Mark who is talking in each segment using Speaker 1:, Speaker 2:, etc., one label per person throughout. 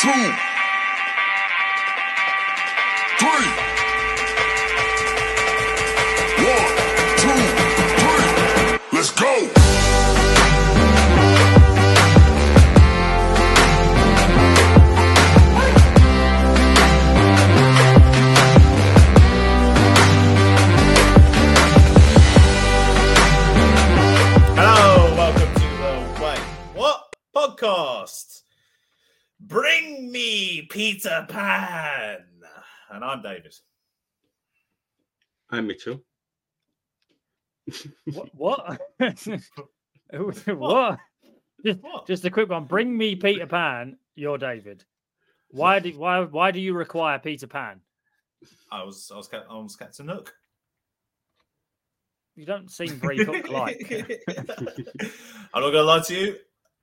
Speaker 1: two, three. One, two, three. Let's go.
Speaker 2: Hello, welcome to the Wait What podcast. Bring me Peter Pan, and I'm David.
Speaker 3: I'm Mitchell.
Speaker 4: What? What? what? Just,
Speaker 2: What?
Speaker 4: just a quick one. Bring me Peter Pan. You're David. Why do why why do you require Peter Pan?
Speaker 2: I was I was Cap- I was Captain Hook.
Speaker 4: You don't seem very hook like.
Speaker 2: I'm not gonna lie to you.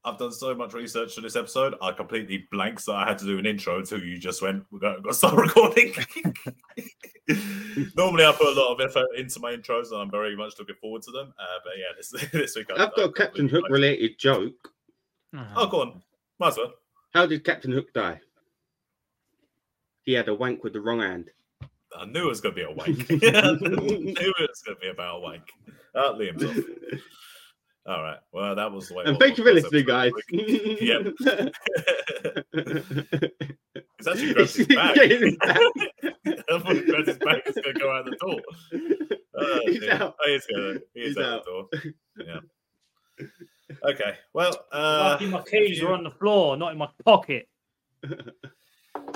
Speaker 2: I've done so much research for this episode. I completely blanked that I had to do an intro until you just went. We're going to start recording. Normally, I put a lot of effort into my intros, and I'm very much looking forward to them. Uh, but yeah, this this week I-
Speaker 3: I've got a Captain Hook related joke.
Speaker 2: Oh, go on. Might as well.
Speaker 3: How did Captain Hook die? He had a wank with the wrong hand.
Speaker 2: I knew it was going to be a wank. I knew it was going to be about a wank. Uh, Liam's off. All right. Well, that was the way.
Speaker 3: and thank you for listening, guys.
Speaker 2: episode Yep. He's actually grabbed his
Speaker 3: He's
Speaker 2: bag.
Speaker 3: getting his bag.
Speaker 2: I thought he grabbed his bag. He's going to go out the door. Oh,
Speaker 3: He's
Speaker 2: dear.
Speaker 3: out.
Speaker 2: Oh, he's, gonna, he's,
Speaker 3: He's
Speaker 2: out,
Speaker 3: out.
Speaker 2: the door. Yeah. Okay. Well, uh,
Speaker 4: my keys are on the floor, not in my pocket.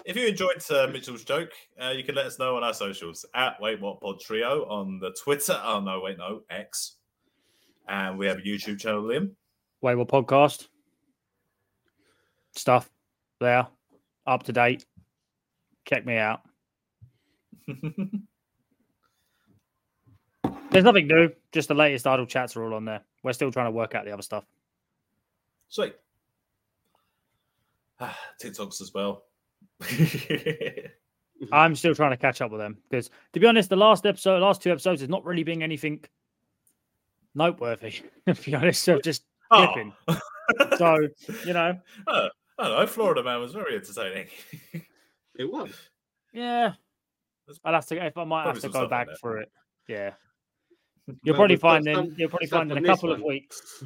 Speaker 2: If you enjoyed uh, Mitchell's joke, uh, you can let us know on our socials at Wait What Pod Trio on the Twitter. Oh no, wait no, X, and we have a YouTube channel, Liam.
Speaker 4: What podcast? Stuff there, up to date. Check me out. There's nothing new. Just the latest idle chats are all on there. We're still trying to work out the other stuff.
Speaker 2: Sweet. Ah, TikToks as well.
Speaker 4: I'm still trying to catch up with them because, to be honest, the last episode, last two episodes, has not really been anything noteworthy. To be honest, so just oh. flipping.
Speaker 2: oh.
Speaker 4: So you know,
Speaker 2: oh, I don't know. Florida Man was very entertaining.
Speaker 3: It was.
Speaker 4: yeah, I'll have to. If I might
Speaker 2: Probably
Speaker 4: have to go back for it. Yeah, you'll
Speaker 3: Well,
Speaker 4: probably
Speaker 3: we've
Speaker 4: find in
Speaker 3: some
Speaker 4: you'll probably
Speaker 3: stuff
Speaker 4: find in a couple of
Speaker 3: one.
Speaker 4: weeks,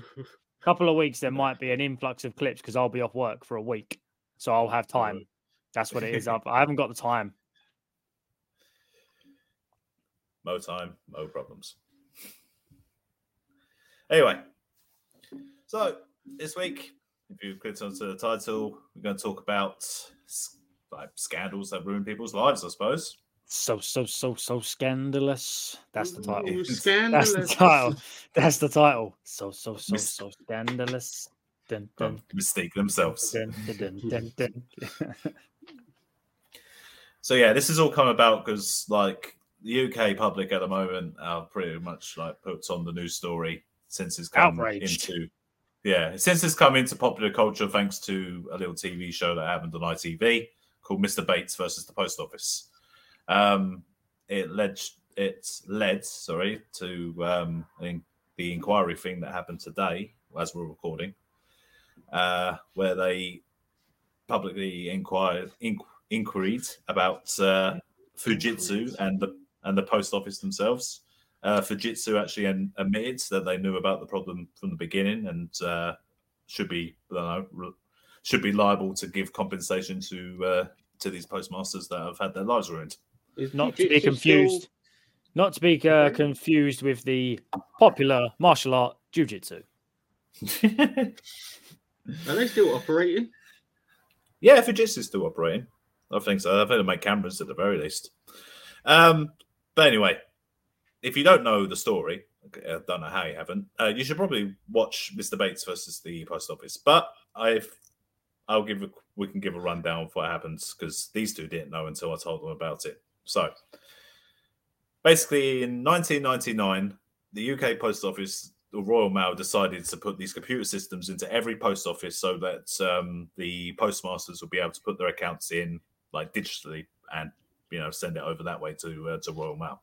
Speaker 4: couple of weeks there might be an influx of clips because I'll be off work for a week, so I'll have time. That's what it is. I've, I haven't got the time.
Speaker 2: Mo time, mo problems. Anyway, so this week, if you've clicked onto the title, we're going to talk about like scandals that ruin people's lives, I suppose.
Speaker 4: So so so so scandalous. That's the title.
Speaker 3: Ooh,
Speaker 2: That's the
Speaker 4: That's the title. That's the title. So so so
Speaker 2: Mis-
Speaker 4: so scandalous. Dun,
Speaker 2: From
Speaker 4: dun,
Speaker 2: Mystique themselves.
Speaker 4: dun, dun, dun, dun, dun.
Speaker 2: So yeah, this has all come about because like the UK public at the moment are pretty much like put on the news story since it's come
Speaker 4: Outraged.
Speaker 2: into yeah since it's come into popular culture thanks to a little TV show that happened on ITV called Mr. Bates versus the Post Office. Um, it led it led sorry to um, the inquiry thing that happened today as we're recording, uh, where they publicly inquired inqu- inquired about uh, Fujitsu and the and the post office themselves. Uh, Fujitsu actually an- admitted that they knew about the problem from the beginning and uh, should be I know should be liable to give compensation to uh, to these postmasters that have had their lives ruined.
Speaker 3: Is
Speaker 4: Not to be
Speaker 3: jiu-jitsu
Speaker 4: confused. Not to be uh, confused with the popular martial art jujitsu.
Speaker 3: Are they still operating?
Speaker 2: Yeah, Fujitsu's still operating. I think so. I've had to make cameras at the very least. Um, but anyway, if you don't know the story, I don't know how you haven't. Uh, you should probably watch Mr. Bates versus the Post Office. But I've, I'll give a, we can give a rundown of what happens because these two didn't know until I told them about it. So, basically, in 1999, the UK Post Office, the Royal Mail, decided to put these computer systems into every post office so that um, the postmasters would be able to put their accounts in like digitally and you know send it over that way to uh, to Royal Mail.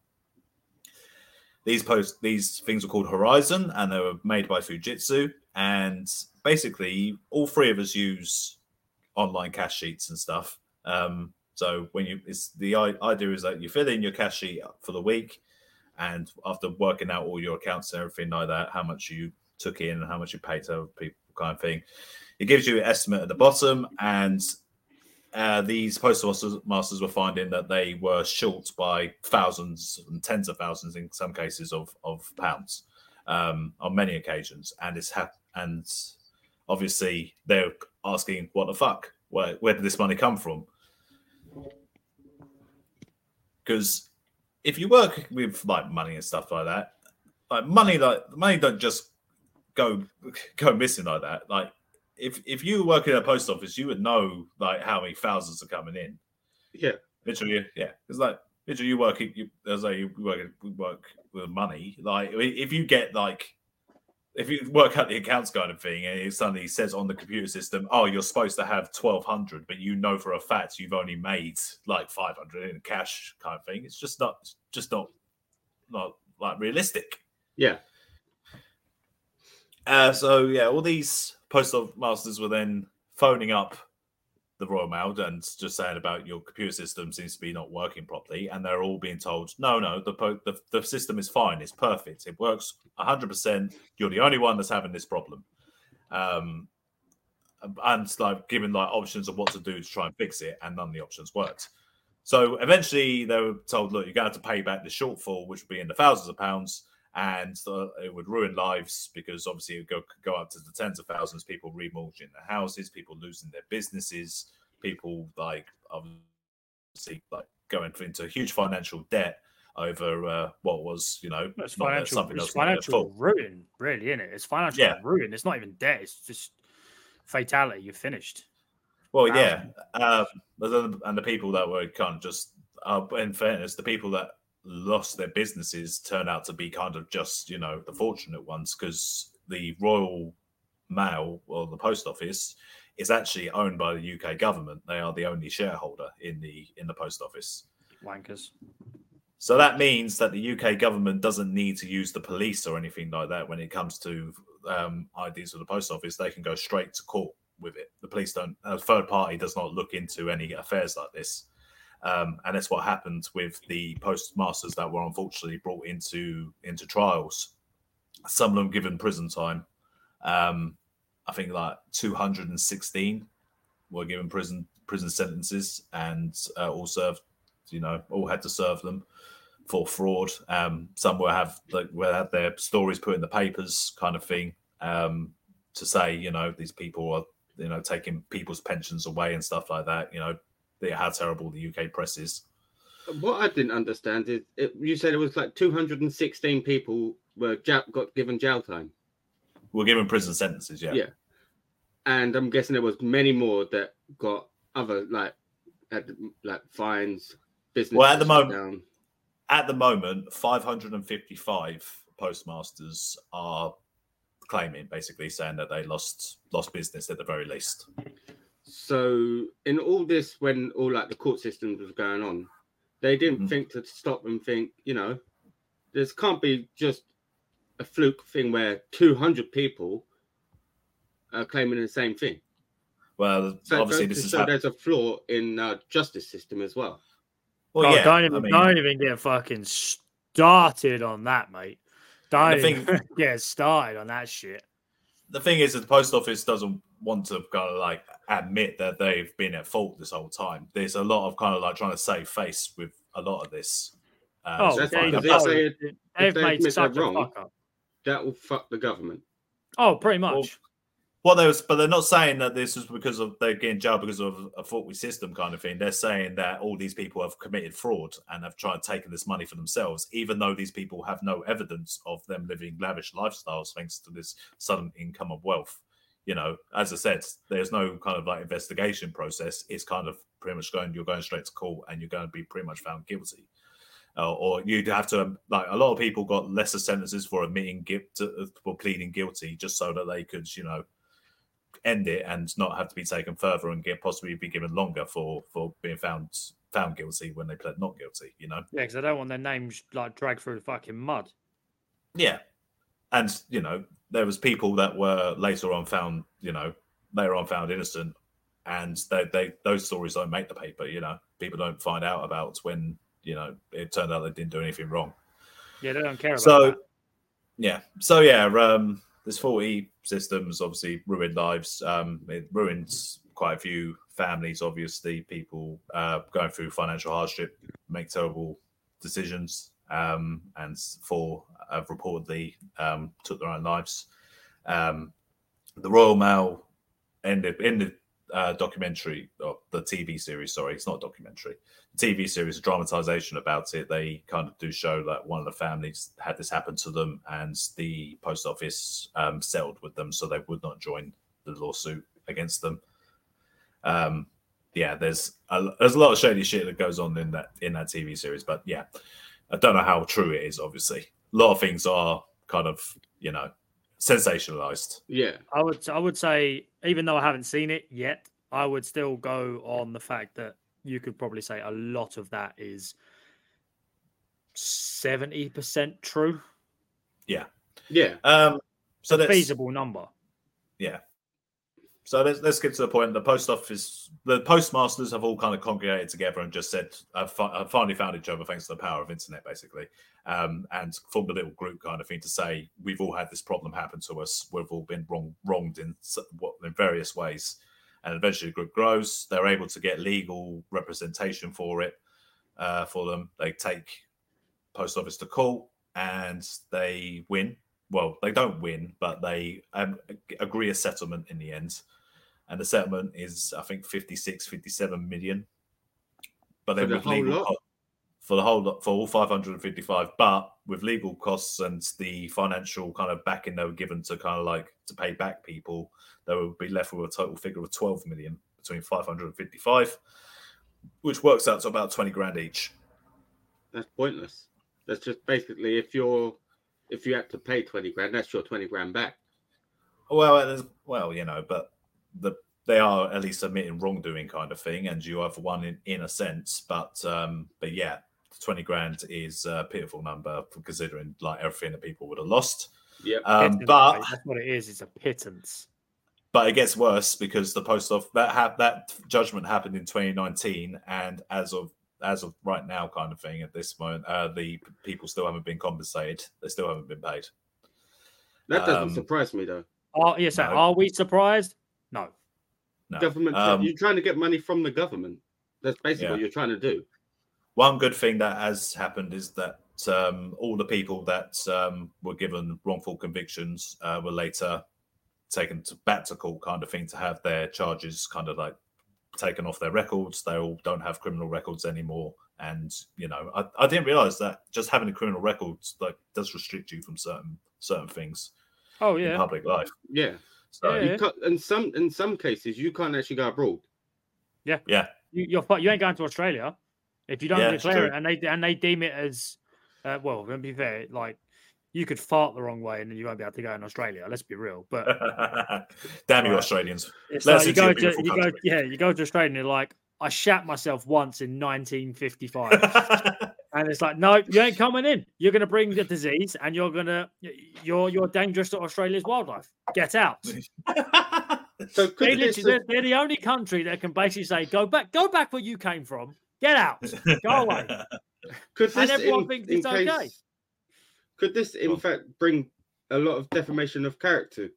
Speaker 2: These post these things were called Horizon, and they were made by Fujitsu. And basically, all three of us use online cash sheets and stuff. Um, so when you, it's the idea is that you fill in your cash sheet for the week, and after working out all your accounts and everything like that, how much you took in and how much you paid to other people, kind of thing, it gives you an estimate at the bottom. And uh, these postal masters, masters were finding that they were short by thousands and tens of thousands in some cases of of pounds um, on many occasions, and it's hap- and obviously they're asking, "What the fuck? Where where did this money come from?" Because if you work with like money and stuff like that, like money, like money don't just go go missing like that. Like if if you work in a post office, you would know like how many thousands are coming in.
Speaker 3: Yeah.
Speaker 2: Literally, yeah. It's like literally you work you as a you work work with money. Like if you get like if you work out the accounts kind of thing and it suddenly says on the computer system, oh, you're supposed to have twelve hundred, but you know for a fact you've only made like five hundred in cash kind of thing. It's just not it's just not not like realistic.
Speaker 3: Yeah.
Speaker 2: Uh, so yeah, all these postmasters were then phoning up the Royal Mail and just saying about your computer system seems to be not working properly, and they're all being told, no, no, the po- the, the system is fine, it's perfect, it works hundred percent. You're the only one that's having this problem, um, and like given like options of what to do to try and fix it, and none of the options worked. So eventually, they were told, look, you're going to have to pay back the shortfall, which would be in the thousands of pounds and it would ruin lives because obviously it would go go up to the tens of thousands. People remortgaging their houses, people losing their businesses, people like obviously like going into huge financial debt over uh, what was you know
Speaker 4: It's financial,
Speaker 2: something
Speaker 4: it's
Speaker 2: else
Speaker 4: financial ruin, really, isn't it? It's financial
Speaker 2: Yeah.
Speaker 4: ruin. It's not even debt. It's just fatality. You're finished.
Speaker 2: Well,
Speaker 4: Wow.
Speaker 2: yeah, um, and the people that were kind of just, uh, in fairness, the people that lost their businesses turn out to be kind of just, you know, the fortunate ones because the Royal Mail or the post office is actually owned by the UK government. They are the only shareholder in the in the post office.
Speaker 4: Wankers.
Speaker 2: So that means that the UK government doesn't need to use the police or anything like that when it comes to um, IDs of the post office. They can go straight to court with it. The police don't. A third party does not look into any affairs like this, um, and that's what happened with the postmasters that were unfortunately brought into into trials. Some of them given prison time. Um, I think like 216 were given prison prison sentences and uh, all served you know, all had to serve them for fraud. Um, some will have like will have their stories put in the papers, kind of thing, um, to say, you know, these people are, you know, taking people's pensions away and stuff like that. You know, how terrible the UK press is.
Speaker 3: What I didn't understand is it, you said it was like 216 people were got given jail time,
Speaker 2: We're given prison sentences, yeah.
Speaker 3: Yeah. and I'm guessing there was many more that got other like had, like fines, business.
Speaker 2: Well, at the moment-
Speaker 3: down.
Speaker 2: At the moment, 555 postmasters are claiming, basically saying that they lost lost business at the very least.
Speaker 3: So in all this, when all like the court systems was going on, they didn't
Speaker 2: Mhm.
Speaker 3: think to stop and think, you know, this can't be just a fluke thing where 200 people are claiming the same thing.
Speaker 2: Well,
Speaker 3: So,
Speaker 2: obviously, this is
Speaker 3: so
Speaker 2: hap-
Speaker 3: there's a flaw in uh, justice system as well.
Speaker 2: well,
Speaker 4: oh,
Speaker 2: yeah.
Speaker 4: don't
Speaker 2: I
Speaker 4: even
Speaker 2: mean-
Speaker 4: don't even get fucking started on that, mate. Don't
Speaker 2: The
Speaker 4: even get started on that shit.
Speaker 2: the thing is that the post office doesn't want to kind of like admit that they've been at fault this whole time. There's a lot of kind of like trying to save face with a lot of this. Uh,
Speaker 4: Oh,
Speaker 2: so
Speaker 3: that's
Speaker 4: they,
Speaker 2: far.
Speaker 3: fine.
Speaker 2: And
Speaker 3: they
Speaker 2: plus-
Speaker 3: say-
Speaker 4: they've made such a
Speaker 3: wrong,
Speaker 4: fuck up.
Speaker 3: That will fuck the government.
Speaker 4: Oh, pretty much.
Speaker 2: Well, Well, they was, but they're not saying that this is because of they're getting jailed because of a faulty system kind of thing. They're saying that all these people have committed fraud and have tried taking this money for themselves, even though these people have no evidence of them living lavish lifestyles thanks to this sudden income of wealth. You know, as I said, there's no kind of like investigation process. It's kind of pretty much going. You're going straight to court and you're going to be pretty much found guilty. Uh, or you'd have to like a lot of people got lesser sentences for admitting guilt for pleading guilty just so that they could you know end it and not have to be taken further and get possibly be given longer for for being found found guilty when they pled not guilty you know
Speaker 4: Yeah, because I don't want their names like dragged through the fucking mud.
Speaker 2: yeah and you know there was people that were later on found you know later on found innocent and they, they those stories don't make the paper. You know, people don't find out about when you know it turned out they didn't do anything wrong.
Speaker 4: Yeah, they don't care about
Speaker 2: So, yeah, so yeah, um, there's 40 systems obviously ruined lives. Um, it ruins quite a few families. Obviously, people uh, going through financial hardship make terrible decisions, um, and four have reportedly um, took their own lives. Um, the Royal Mail ended in the uh, documentary or the TV series. Sorry, it's not a documentary. The TV series, a dramatization about it. They kind of do show that one of the families had this happen to them, and the post office um, settled with them, so they would not join the lawsuit against them. Um, yeah, there's a, there's a lot of shady shit that goes on in that in that TV series, but yeah, I don't know how true it is. Obviously, a lot of things are kind of you know sensationalized.
Speaker 3: Yeah,
Speaker 4: I would I would say even though I haven't seen it yet, I would still go on the fact that you could probably say a lot of that is seventy percent true.
Speaker 3: yeah. Yeah.
Speaker 2: Um, so that's
Speaker 4: Feasible number.
Speaker 2: Yeah. So let's let's get to the point. The post office, the postmasters have all kind of congregated together and just said, "I've, fi- I've finally found each other thanks to the power of internet, basically," um, and formed a little group kind of thing to say, "We've all had this problem happen to us. We've all been wrong, wronged in in various ways." And eventually, the group grows. They're able to get legal representation for it uh, for them. They take post office to court and they win well, they don't win, but they um, agree a settlement in the end. And the settlement is, I think, 56, 57 million. But
Speaker 3: For
Speaker 2: then
Speaker 3: the
Speaker 2: with
Speaker 3: whole
Speaker 2: legal
Speaker 3: lot?
Speaker 2: co- for the whole lot, for all 555, but with legal costs and the financial kind of backing they were given to kind of like to pay back people, they would be left with a total figure of 12 million between 555, which works out to about 20 grand each.
Speaker 3: That's pointless. That's just basically if you're if you had to pay twenty grand, that's your twenty grand back.
Speaker 2: Well, well, you know, but the they are at least admitting wrongdoing kind of thing, and you have won in, in a sense. But um, but yeah, twenty grand is a pitiful number for considering like everything that people would have lost.
Speaker 3: Yep.
Speaker 2: Um, but
Speaker 4: mate, that's what it is. It's a pittance.
Speaker 2: but it gets worse because the post off that ha- that judgment happened in 2019, and as of as of right now, kind of thing at this moment, uh, the people still haven't been compensated. They still haven't been paid.
Speaker 3: That doesn't
Speaker 2: um,
Speaker 3: surprise me though.
Speaker 4: Are, yes.
Speaker 2: No.
Speaker 4: are we surprised? No.
Speaker 2: No.
Speaker 3: Government,
Speaker 2: Um,
Speaker 3: you're trying to get money from the government. That's basically
Speaker 2: Yeah.
Speaker 3: what you're trying to do.
Speaker 2: One good thing that has happened is that um, all the people that um, were given wrongful convictions uh, were later taken to, back to court, kind of thing, to have their charges kind of like taken off their records. They all don't have criminal records anymore, and you know, I, I didn't realize that just having a criminal record like does restrict you from certain certain things
Speaker 4: Oh
Speaker 2: in
Speaker 4: yeah.
Speaker 2: public life.
Speaker 3: Yeah.
Speaker 2: So
Speaker 4: Yeah.
Speaker 3: You can't, in some in some cases you can't actually go abroad.
Speaker 2: yeah,
Speaker 4: You, you're you ain't going to Australia if you don't
Speaker 2: Yeah,
Speaker 4: declare it, and they and they deem it as uh, well. To be fair, like you could fart the wrong way and then you won't be able to go in Australia. Let's be real. But
Speaker 2: damn you Australians.
Speaker 4: it's
Speaker 2: Let's
Speaker 4: like you go to you go yeah you go to Australia and you're like I shat myself once in 1955. And it's like, no, you ain't coming in. You're going to bring the disease, and you're going to you're you're dangerous to Australia's wildlife. Get out.
Speaker 3: So
Speaker 4: they
Speaker 3: this,
Speaker 4: they're, they're the only country that can basically say, go back, go back where you came from. Get out. Go away.
Speaker 3: could this
Speaker 4: And everyone
Speaker 3: in,
Speaker 4: thinks
Speaker 3: in
Speaker 4: it's
Speaker 3: case,
Speaker 4: okay.
Speaker 3: Could this in
Speaker 2: Well-
Speaker 3: fact bring a lot of defamation of character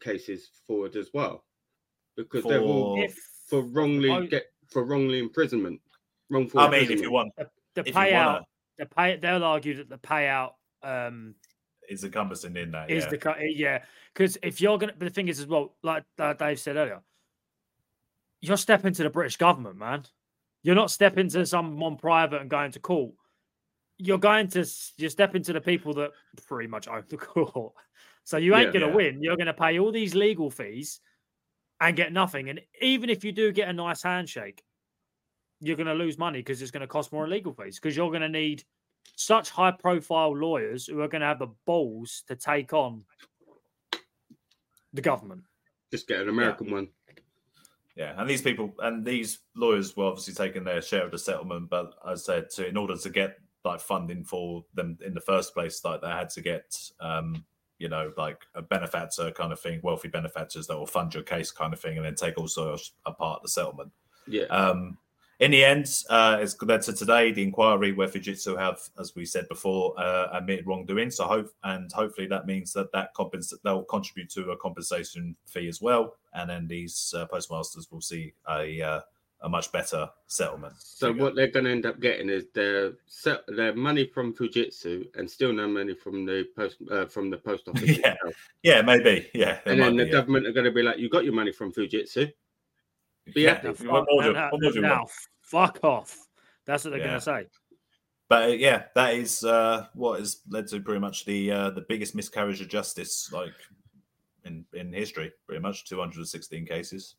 Speaker 3: cases forward as well? Because they're all
Speaker 2: For-
Speaker 4: If
Speaker 3: for wrongly get for wrongly imprisonment. Wrongful
Speaker 2: I mean, if you want,
Speaker 4: the, the payout,
Speaker 2: wanna,
Speaker 4: the pay, they'll argue that the payout um,
Speaker 2: is encompassing in that.
Speaker 4: is
Speaker 2: yeah.
Speaker 4: the cut. Yeah, because if you're gonna, but the thing is as well, like uh, Dave said earlier, you're stepping to the British government, man. You're not stepping to someone private and going to court. You're going to s- you're stepping to the people that pretty much own the court. So you ain't
Speaker 3: Yeah.
Speaker 4: gonna
Speaker 2: Yeah.
Speaker 4: win. You're gonna pay all these legal fees and get nothing. And even if you do get a nice handshake, you're gonna lose money because it's gonna cost more in legal fees because you're gonna need such high profile lawyers who are going to have the balls to take on the government.
Speaker 3: just get an American one.
Speaker 2: Yeah, and these people and these lawyers were obviously taking their share of the settlement, but as I said, to in order to get like funding for them in the first place, like they had to get um, you know, like a benefactor kind of thing, wealthy benefactors that will fund your case kind of thing, and then take also a part of the settlement.
Speaker 3: Yeah.
Speaker 2: Um, in the end, uh, it's led to today the inquiry where Fujitsu have, as we said before, uh, admitted wrongdoing. So hope and hopefully that means that that compens- they'll contribute to a compensation fee as well, and then these uh, postmasters will see a uh, a much better settlement.
Speaker 3: So
Speaker 2: figure.
Speaker 3: what they're going to end up getting is their set their money from Fujitsu and still no money from the post uh, from the post office.
Speaker 2: Yeah,
Speaker 3: itself.
Speaker 2: Yeah, maybe. Yeah,
Speaker 3: And then
Speaker 2: might
Speaker 3: the
Speaker 2: be, yeah.
Speaker 3: government are going to be like, "You got your money from Fujitsu."
Speaker 2: Yeah,
Speaker 3: yeah,
Speaker 2: what
Speaker 4: Fuck-
Speaker 2: more do-
Speaker 4: now-
Speaker 2: what more do you
Speaker 4: now, fuck off. That's what they're
Speaker 2: Yeah.
Speaker 4: gonna say.
Speaker 2: But uh, yeah, that is uh, what has led to pretty much the uh, the biggest miscarriage of justice like in in history. Pretty much 216 cases,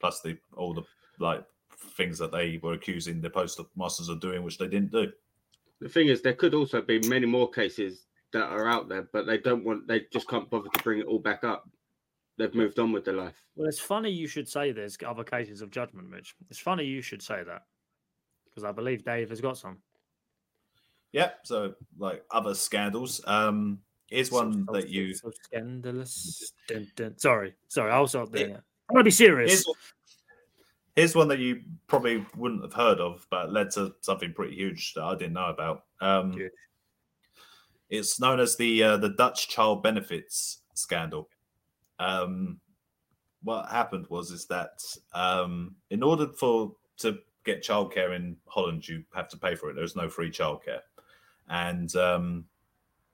Speaker 2: plus the all the like things that they were accusing the postmasters of doing, which they didn't do.
Speaker 3: The thing is, there could also be many more cases that are out there, but they don't want. They just can't bother to bring it all back up. They've moved on with their life.
Speaker 4: Well, it's funny you should say there's other cases of judgment, Mitch. It's funny you should say that because I believe Dave has got some.
Speaker 2: Yeah. So like other scandals. Um, here's one
Speaker 4: So-
Speaker 2: that you
Speaker 4: so scandalous. Dun, dun. Sorry, sorry, I'll stop there. I'm gonna be serious.
Speaker 2: Here's, here's one that you probably wouldn't have heard of, but led to something pretty huge that I didn't know about. Um, it's known as the uh, the Dutch child benefits scandal. Um, what happened was is that um, in order for to get childcare in Holland, you have to pay for it. There's no free childcare, and um,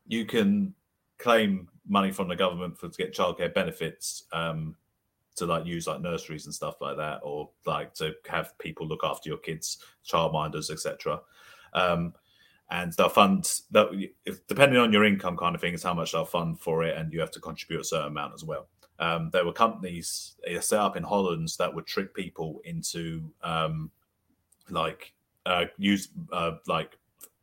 Speaker 2: you can claim money from the government for to get childcare benefits um, to like use like nurseries and stuff like that, or like to have people look after your kids, childminders, etc. Um, and they'll fund that if, depending on your income kind of thing is how much they'll fund for it, and you have to contribute a certain amount as well. Um, there were companies set up in Holland that would trick people into um, like uh, use uh, like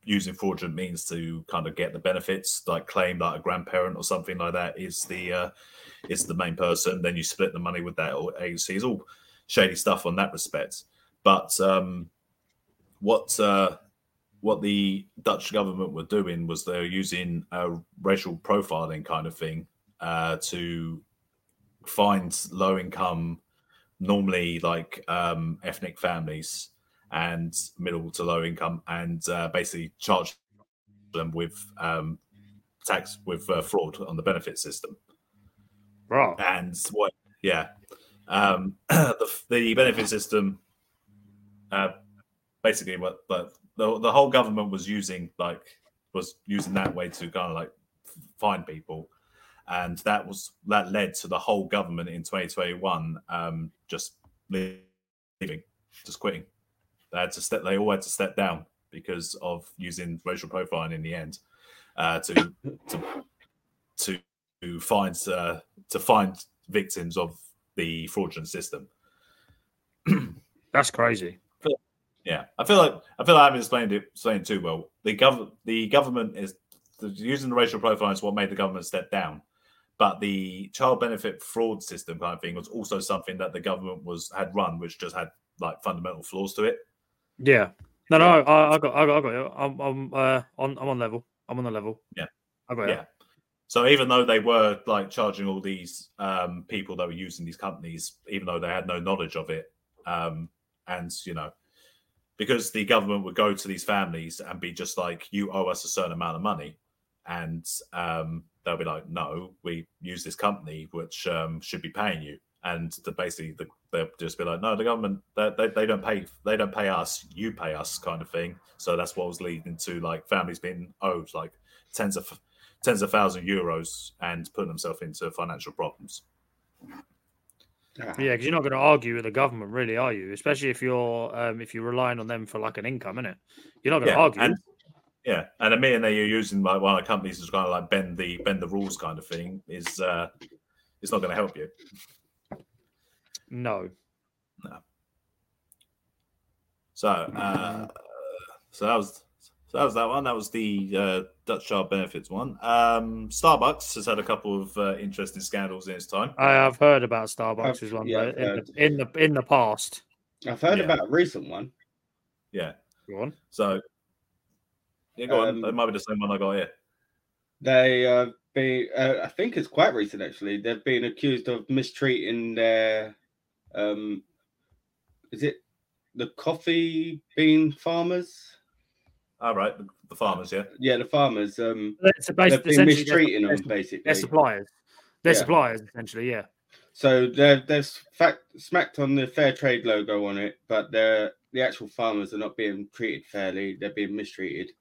Speaker 2: using fraudulent means to kind of get the benefits, like claim that a grandparent or something like that is the uh, is the main person. Then you split the money with that or agency. It's all shady stuff on that respect. But um, what uh, what the Dutch government were doing was they were using a racial profiling kind of thing uh, to find low income, normally like um, ethnic families and middle to low income, and uh, basically charge them with um, tax with uh, fraud on the benefit system. And what, yeah, um, the, the benefit system, uh, basically, what but the, the whole government was using, like, was using that way to kind of like find people. And that was that led to the whole government in 2021 um, just leaving, just quitting. They had to step. They all had to step down because of using racial profiling in the end uh, to to to to finds uh, to find victims of the fraudulent system.
Speaker 4: that's crazy.
Speaker 2: Yeah, I feel like I feel like I haven't explained it explained too well. The gov the government is the, using the racial profiling is what made the government step down, but the child benefit fraud system kind of thing was also something that the government was had run, which just had like fundamental flaws to it.
Speaker 4: Yeah. No, no, I, I got, I got, I got it. I'm, I'm, uh, on, I'm on level. I'm on the level.
Speaker 2: Yeah.
Speaker 4: I got it.
Speaker 2: Yeah. So even though they were like charging all these um, people that were using these companies, even though they had no knowledge of it, um, and you know, because the government would go to these families and be just like, "You owe us a certain amount of money," and um, they'll be like, "No, we use this company which um, should be paying you," and the, basically the, they'll just be like, "No, the government they, they, they don't pay they don't pay us, you pay us," kind of thing. So that's what was leading to like families being owed like tens of tens of thousand euros and putting themselves into financial problems.
Speaker 3: Ah,
Speaker 4: Yeah, because you're not going to argue with the government, really, are you? Especially if you're, um, if you're relying on them for like an income, isn't it? You're not going to argue.
Speaker 2: and yeah, and admitting that you're using like one of the companies is kind of like bend the bend the rules kind of thing is uh it's not going to help you.
Speaker 4: No. No.
Speaker 2: So uh so that was so that was that one. That was the uh, Dutch child benefits one. Um, Starbucks has had a couple of uh, interesting scandals in its time.
Speaker 4: I have heard about Starbucks as one
Speaker 3: yeah,
Speaker 4: in, the, in the in the past.
Speaker 3: I've heard
Speaker 2: Yeah.
Speaker 3: about a recent one.
Speaker 2: Yeah.
Speaker 4: Go on.
Speaker 2: So yeah, go
Speaker 3: Um,
Speaker 2: on. It might be the same one I got here.
Speaker 3: They uh, been, uh, I think it's quite recent actually. They've been accused of mistreating their, um, is it the coffee bean farmers?
Speaker 2: All right, the, the farmers, yeah.
Speaker 3: Yeah, the farmers. Um,
Speaker 4: It's a base,
Speaker 3: they've been mistreating
Speaker 4: they're,
Speaker 3: them basically.
Speaker 4: they're suppliers. They're
Speaker 3: Yeah.
Speaker 4: suppliers essentially. Yeah.
Speaker 3: So they're they're fact smacked on the fair trade logo on it, but they're the actual farmers are not being treated fairly. They're being mistreated.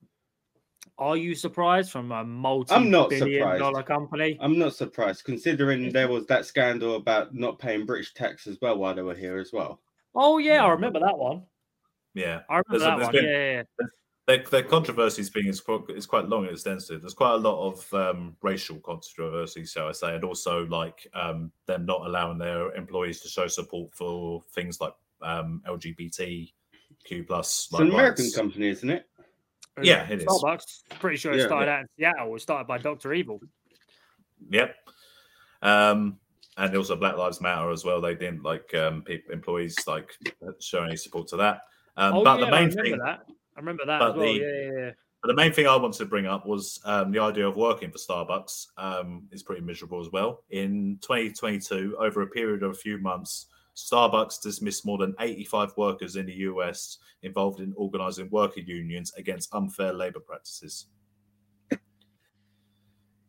Speaker 4: Are you surprised from a multi
Speaker 3: I'm not
Speaker 4: billion
Speaker 3: surprised.
Speaker 4: dollar company?
Speaker 3: I'm not surprised considering there was that scandal about not paying British tax as well while they were here as well.
Speaker 4: Oh yeah, I remember that one.
Speaker 2: Yeah.
Speaker 4: I remember
Speaker 2: There's
Speaker 4: that
Speaker 2: there's
Speaker 4: one.
Speaker 2: been-
Speaker 4: yeah, yeah, yeah.
Speaker 2: Their, their controversies being is quite, is quite long and extensive. There's quite a lot of um, racial controversy, shall I say, and also like um, them not allowing their employees to show support for things like um, LGBTQ plus.
Speaker 3: It's an American company, isn't it?
Speaker 2: Yeah, it is.
Speaker 4: Starbucks. Pretty sure it
Speaker 3: Yeah.
Speaker 4: started out in Seattle. It was started by Doctor Evil.
Speaker 2: Yep. Um, and also Black Lives Matter as well. They didn't like um, people, employees like show any support to that. Um,
Speaker 4: oh
Speaker 2: but
Speaker 4: yeah,
Speaker 2: the main
Speaker 4: remember
Speaker 2: thing,
Speaker 4: that. I remember that
Speaker 2: but
Speaker 4: as well.
Speaker 2: the-
Speaker 4: yeah, yeah, yeah.
Speaker 2: But the main thing I wanted to bring up was um, the idea of working for Starbucks um, is pretty miserable as well. In 2022, over a period of a few months, Starbucks dismissed more than 85 workers in the US involved in organizing worker unions against unfair labor practices.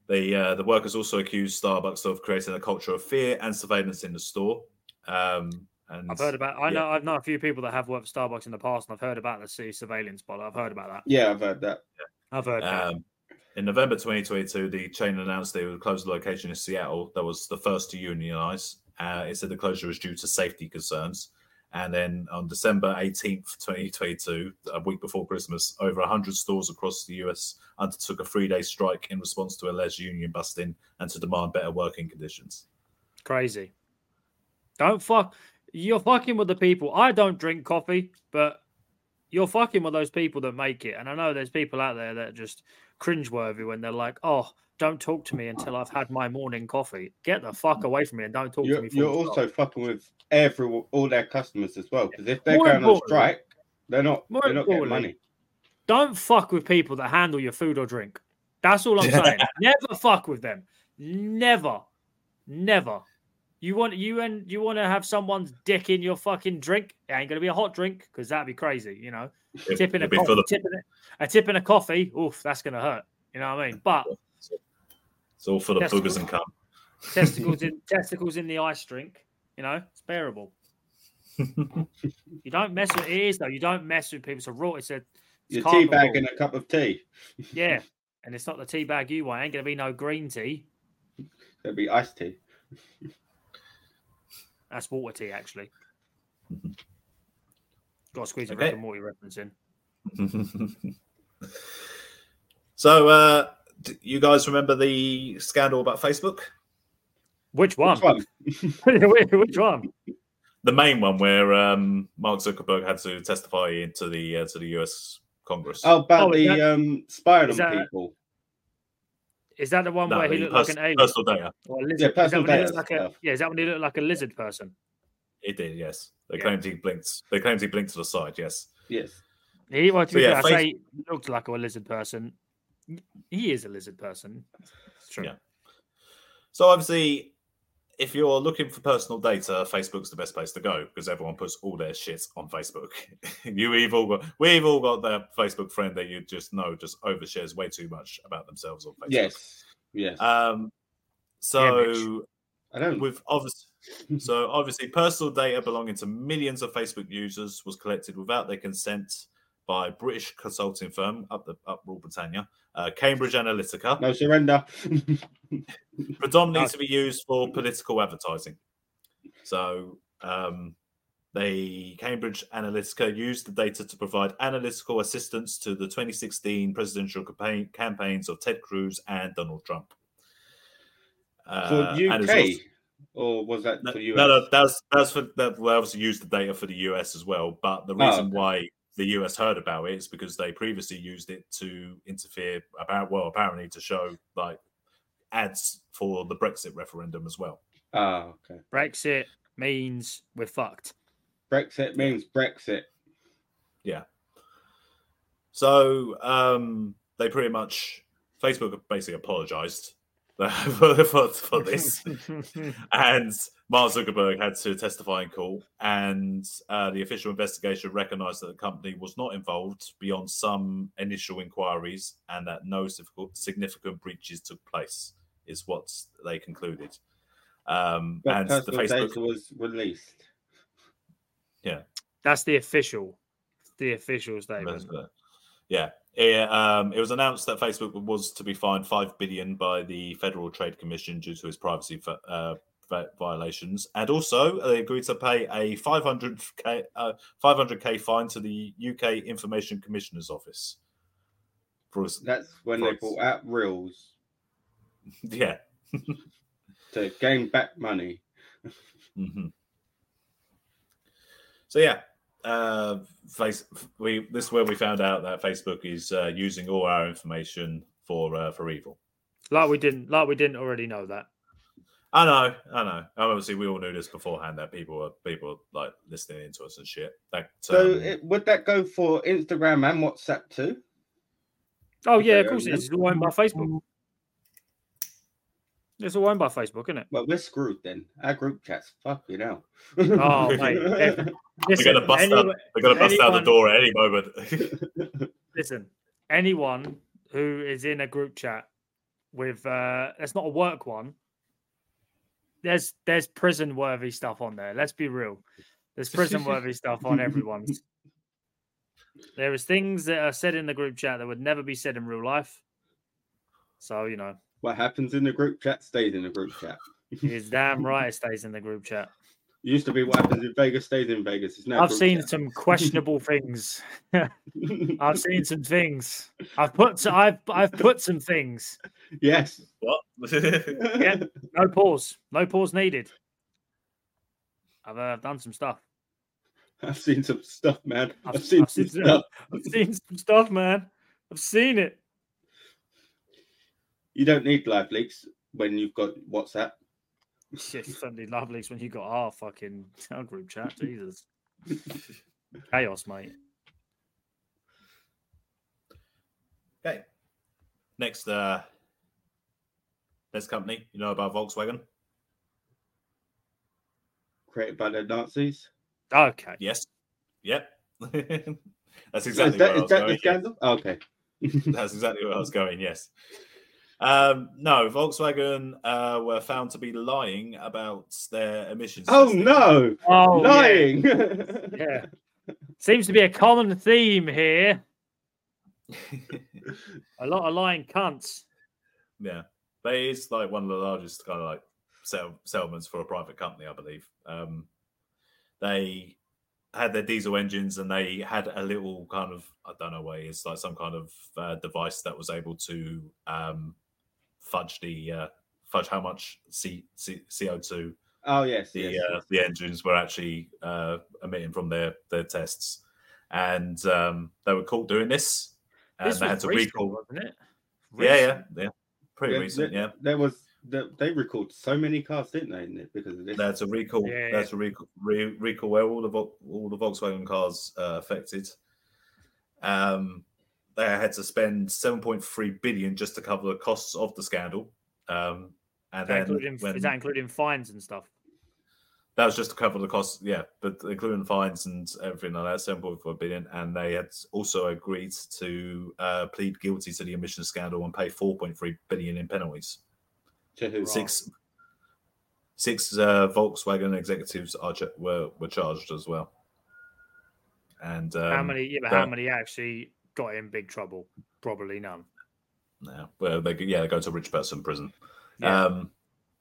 Speaker 2: The, uh, the workers also accused Starbucks of creating a culture of fear and surveillance in the store. Um, and
Speaker 4: I've heard about. I
Speaker 2: yeah.
Speaker 4: know. I've known a few people that have worked for Starbucks in the past, and I've heard about the city surveillance. But I've heard about that.
Speaker 3: Yeah, I've heard that.
Speaker 4: I've heard. that.
Speaker 2: Um, in November 2022, the chain announced they would close the location in Seattle. That was the first to unionize. Uh, it said the closure was due to safety concerns. And then on December 18th, 2022, a week before Christmas, over 100 stores across the US undertook a three day strike in response to alleged union busting and to demand better working conditions.
Speaker 4: Crazy. Don't fuck. You're fucking with the people. I don't drink coffee, but you're fucking with those people that make it. And I know there's people out there that are just cringeworthy when they're like, "Oh, don't talk to me until I've had my morning coffee. Get the fuck away from me and don't talk to
Speaker 3: You're,
Speaker 4: me."
Speaker 3: you're
Speaker 4: full stop."
Speaker 3: also fucking with every all their customers as well because if they're
Speaker 4: More
Speaker 3: going on strike, they're not
Speaker 4: more
Speaker 3: they're not getting money.
Speaker 4: don't fuck with people that handle your food or drink. That's all I'm saying. Never fuck with them. Never, never. You want you and you want to have someone's dick in your fucking drink? It ain't gonna be a hot drink because that'd be crazy. You know,
Speaker 2: It-
Speaker 4: tipping a coffee,
Speaker 2: full of-
Speaker 4: tipping a, a tip in a coffee. Oof, that's gonna hurt. You know what I mean? But
Speaker 2: It's all full of
Speaker 4: That's
Speaker 2: boogers and cum.
Speaker 4: testicles in testicles in the ice drink. You know, it's bearable. You don't mess with it is though. You don't mess with people. It's a raw. It's a it's
Speaker 3: Your tea bag and a cup of tea.
Speaker 4: Yeah, and it's not the tea bag you want. It Ain't gonna be no green tea.
Speaker 3: There'll be iced tea.
Speaker 4: That's water tea, actually. Got to squeeze a
Speaker 2: Okay.
Speaker 4: Rick and Morty reference in.
Speaker 2: so, uh, d- you guys remember the scandal about Facebook?
Speaker 4: Which one?
Speaker 3: Which one?
Speaker 4: Which one?
Speaker 2: The main one where um, Mark Zuckerberg had to testify into the uh, to the US Congress.
Speaker 3: Oh, about
Speaker 4: Oh,
Speaker 3: the
Speaker 4: that-
Speaker 3: um, spying on
Speaker 4: that-
Speaker 3: people.
Speaker 4: Is that the one
Speaker 2: No,
Speaker 4: where he looked
Speaker 2: pers-
Speaker 4: like an alien?
Speaker 2: personal data.
Speaker 4: Or a lizard?
Speaker 3: Yeah,
Speaker 4: Is that
Speaker 3: personal
Speaker 4: when he
Speaker 3: data
Speaker 4: looked like a,
Speaker 3: stuff.
Speaker 4: yeah, is that when he looked like a lizard person?
Speaker 2: It did, yes. They
Speaker 4: Yeah.
Speaker 2: claimed he blinked. They claimed he blinked to the side. Yes.
Speaker 3: Yes.
Speaker 4: He, well, to
Speaker 2: So, yeah,
Speaker 4: fair, I say he looked like a lizard person. He is a lizard person. It's true.
Speaker 2: Yeah. So obviously, if you're looking for personal data, Facebook's the best place to go because everyone puts all their shit on Facebook. you we've all got we've all got that Facebook friend that you just know just overshares way too much about themselves on Facebook.
Speaker 3: Yes. Yes.
Speaker 2: Um. So
Speaker 3: I don't.
Speaker 2: with obviously, so obviously, personal data belonging to millions of Facebook users was collected without their consent by British consulting firm up the up Rule Britannia, uh, Cambridge Analytica,
Speaker 3: no surrender.
Speaker 2: predominantly
Speaker 4: No.
Speaker 2: to be used for political advertising. So, um, they Cambridge Analytica used the data to provide analytical assistance to the 2016 presidential campaign, campaigns of Ted Cruz and Donald Trump.
Speaker 3: for
Speaker 2: Uh, it's
Speaker 3: UK,
Speaker 2: also-
Speaker 3: or was that
Speaker 2: no,
Speaker 3: for US?
Speaker 2: no, no, that's that's for that. We obviously used the data for the US as well, but the
Speaker 3: Oh,
Speaker 2: reason
Speaker 3: okay.
Speaker 2: why the US heard about it is because they previously used it to interfere about well, apparently to show like ads for the Brexit referendum as well.
Speaker 3: Ah, okay.
Speaker 4: Brexit means we're fucked.
Speaker 3: Brexit means Brexit. Yeah.
Speaker 2: So um, they pretty much Facebook basically apologized for, for, for this. and Mark Zuckerberg had to testify in court, and uh, the official investigation recognised that the company was not involved beyond some initial inquiries, and that no significant- significant breaches took place. Is what they concluded. Um,
Speaker 3: But
Speaker 2: and the Facebook,
Speaker 3: data was released. Yeah.
Speaker 4: That's the official, the official statement.
Speaker 2: That's, yeah, it, um, it was announced that Facebook was to be fined five billion by the Federal Trade Commission due to its privacy vi- uh, vi- violations, and also they agreed to pay a 500k uh, 500k fine to the UK Information Commissioner's Office. For
Speaker 3: That's when they
Speaker 2: Right.
Speaker 3: brought out reels
Speaker 2: yeah.
Speaker 3: to gain back money.
Speaker 2: hmm So yeah, uh, face we this is where we found out that Facebook is uh, using all our information for uh, for evil.
Speaker 4: Like we didn't, like we didn't already know that.
Speaker 2: I know, I know. Obviously, we all knew this beforehand that people were people were, like listening into us and shit. That
Speaker 3: So
Speaker 2: um,
Speaker 3: it, would that go for Instagram and WhatsApp too?
Speaker 4: Oh yeah, of course it. It's all owned by Facebook. It's all owned by Facebook, isn't it?
Speaker 3: Well, we're screwed then. Our group chats, fuck you know.
Speaker 4: Oh, mate, if-
Speaker 2: we're gonna bust out.
Speaker 4: anyone-
Speaker 2: We're gonna bust out the door at any moment.
Speaker 4: listen, anyone who is in a group chat with uh that's not a work one, there's there's prison worthy stuff on there. Let's be real. There's prison worthy stuff on everyone's. There is things that are said in the group chat that would never be said in real life. So, you know,
Speaker 3: what happens in the group chat stays in the group chat.
Speaker 4: it's damn right it stays in the group chat.
Speaker 3: Used to be what happens in Vegas stays in Vegas. It's now
Speaker 4: I've seen
Speaker 3: chat.
Speaker 4: some questionable things. I've seen some things. I've put I've I've put some things.
Speaker 3: yes.
Speaker 2: what?
Speaker 4: Yeah. No pause. No pause needed. I've uh, done some stuff.
Speaker 3: I've seen some stuff, man. I've,
Speaker 4: I've-
Speaker 3: seen
Speaker 4: I've
Speaker 3: some
Speaker 4: seen-
Speaker 3: stuff.
Speaker 4: I've seen some stuff, man. I've seen it.
Speaker 3: You don't need LiveLeaks when you've got WhatsApp.
Speaker 4: Shit, certainly love leaks when you got our fucking our group chat. Jesus. Chaos, mate.
Speaker 2: okay. Next, uh, next company. You know about Volkswagen?
Speaker 3: Created by the Nazis.
Speaker 4: Okay.
Speaker 2: Yes. Yep. That's
Speaker 3: So
Speaker 2: exactly
Speaker 3: is that,
Speaker 2: where I was
Speaker 3: that
Speaker 2: going.
Speaker 3: the
Speaker 2: yes.
Speaker 3: scandal? Okay.
Speaker 2: That's exactly where I was going. Yes. Um, no, Volkswagen uh, were found to be lying about their emissions.
Speaker 3: oh
Speaker 2: testing.
Speaker 3: no!
Speaker 4: Oh, yeah.
Speaker 3: Lying.
Speaker 4: yeah. Seems to be a common theme here. A lot of lying cunts.
Speaker 2: yeah, but it's like one of the largest kind of like sell- settlements for a private company, I believe. Um, they had their diesel engines and they had a little kind of I don't know what it is like some kind of uh, device that was able to um, fudge the uh, fudge how much C- C- CO2
Speaker 3: oh yes.
Speaker 2: the
Speaker 3: yes,
Speaker 2: uh,
Speaker 3: yes.
Speaker 2: the engines were actually uh, emitting from their their tests, and um, they were caught doing this, and
Speaker 4: This
Speaker 2: they had to
Speaker 4: recent,
Speaker 2: recall.
Speaker 4: wasn't it?
Speaker 2: Yeah, yeah, yeah, pretty
Speaker 3: Yeah,
Speaker 2: recent.
Speaker 3: there,
Speaker 2: Yeah,
Speaker 3: There was the, they recalled so many cars, didn't they? Because of this.
Speaker 2: they had to recall.
Speaker 4: Yeah,
Speaker 2: They had to recall, re- recall where all the all the Volkswagen cars uh, affected. Um, they had to spend 7.3 billion just to cover the costs of the scandal. Um, and
Speaker 4: Is that,
Speaker 2: then
Speaker 4: including,
Speaker 2: when,
Speaker 4: is that including fines and stuff?
Speaker 2: That was just to cover the costs, yeah, but including fines and everything like that, seven point four billion, and they had also agreed to uh, plead guilty to the emissions scandal and pay four point three billion in penalties.
Speaker 3: to who?
Speaker 2: Six, six uh, Volkswagen executives are ch- were were charged as well. And um,
Speaker 4: how many? Yeah, but how many actually got in big trouble? Probably none.
Speaker 2: No, well, they yeah, they go to rich person prison.
Speaker 4: Yeah.
Speaker 2: Um,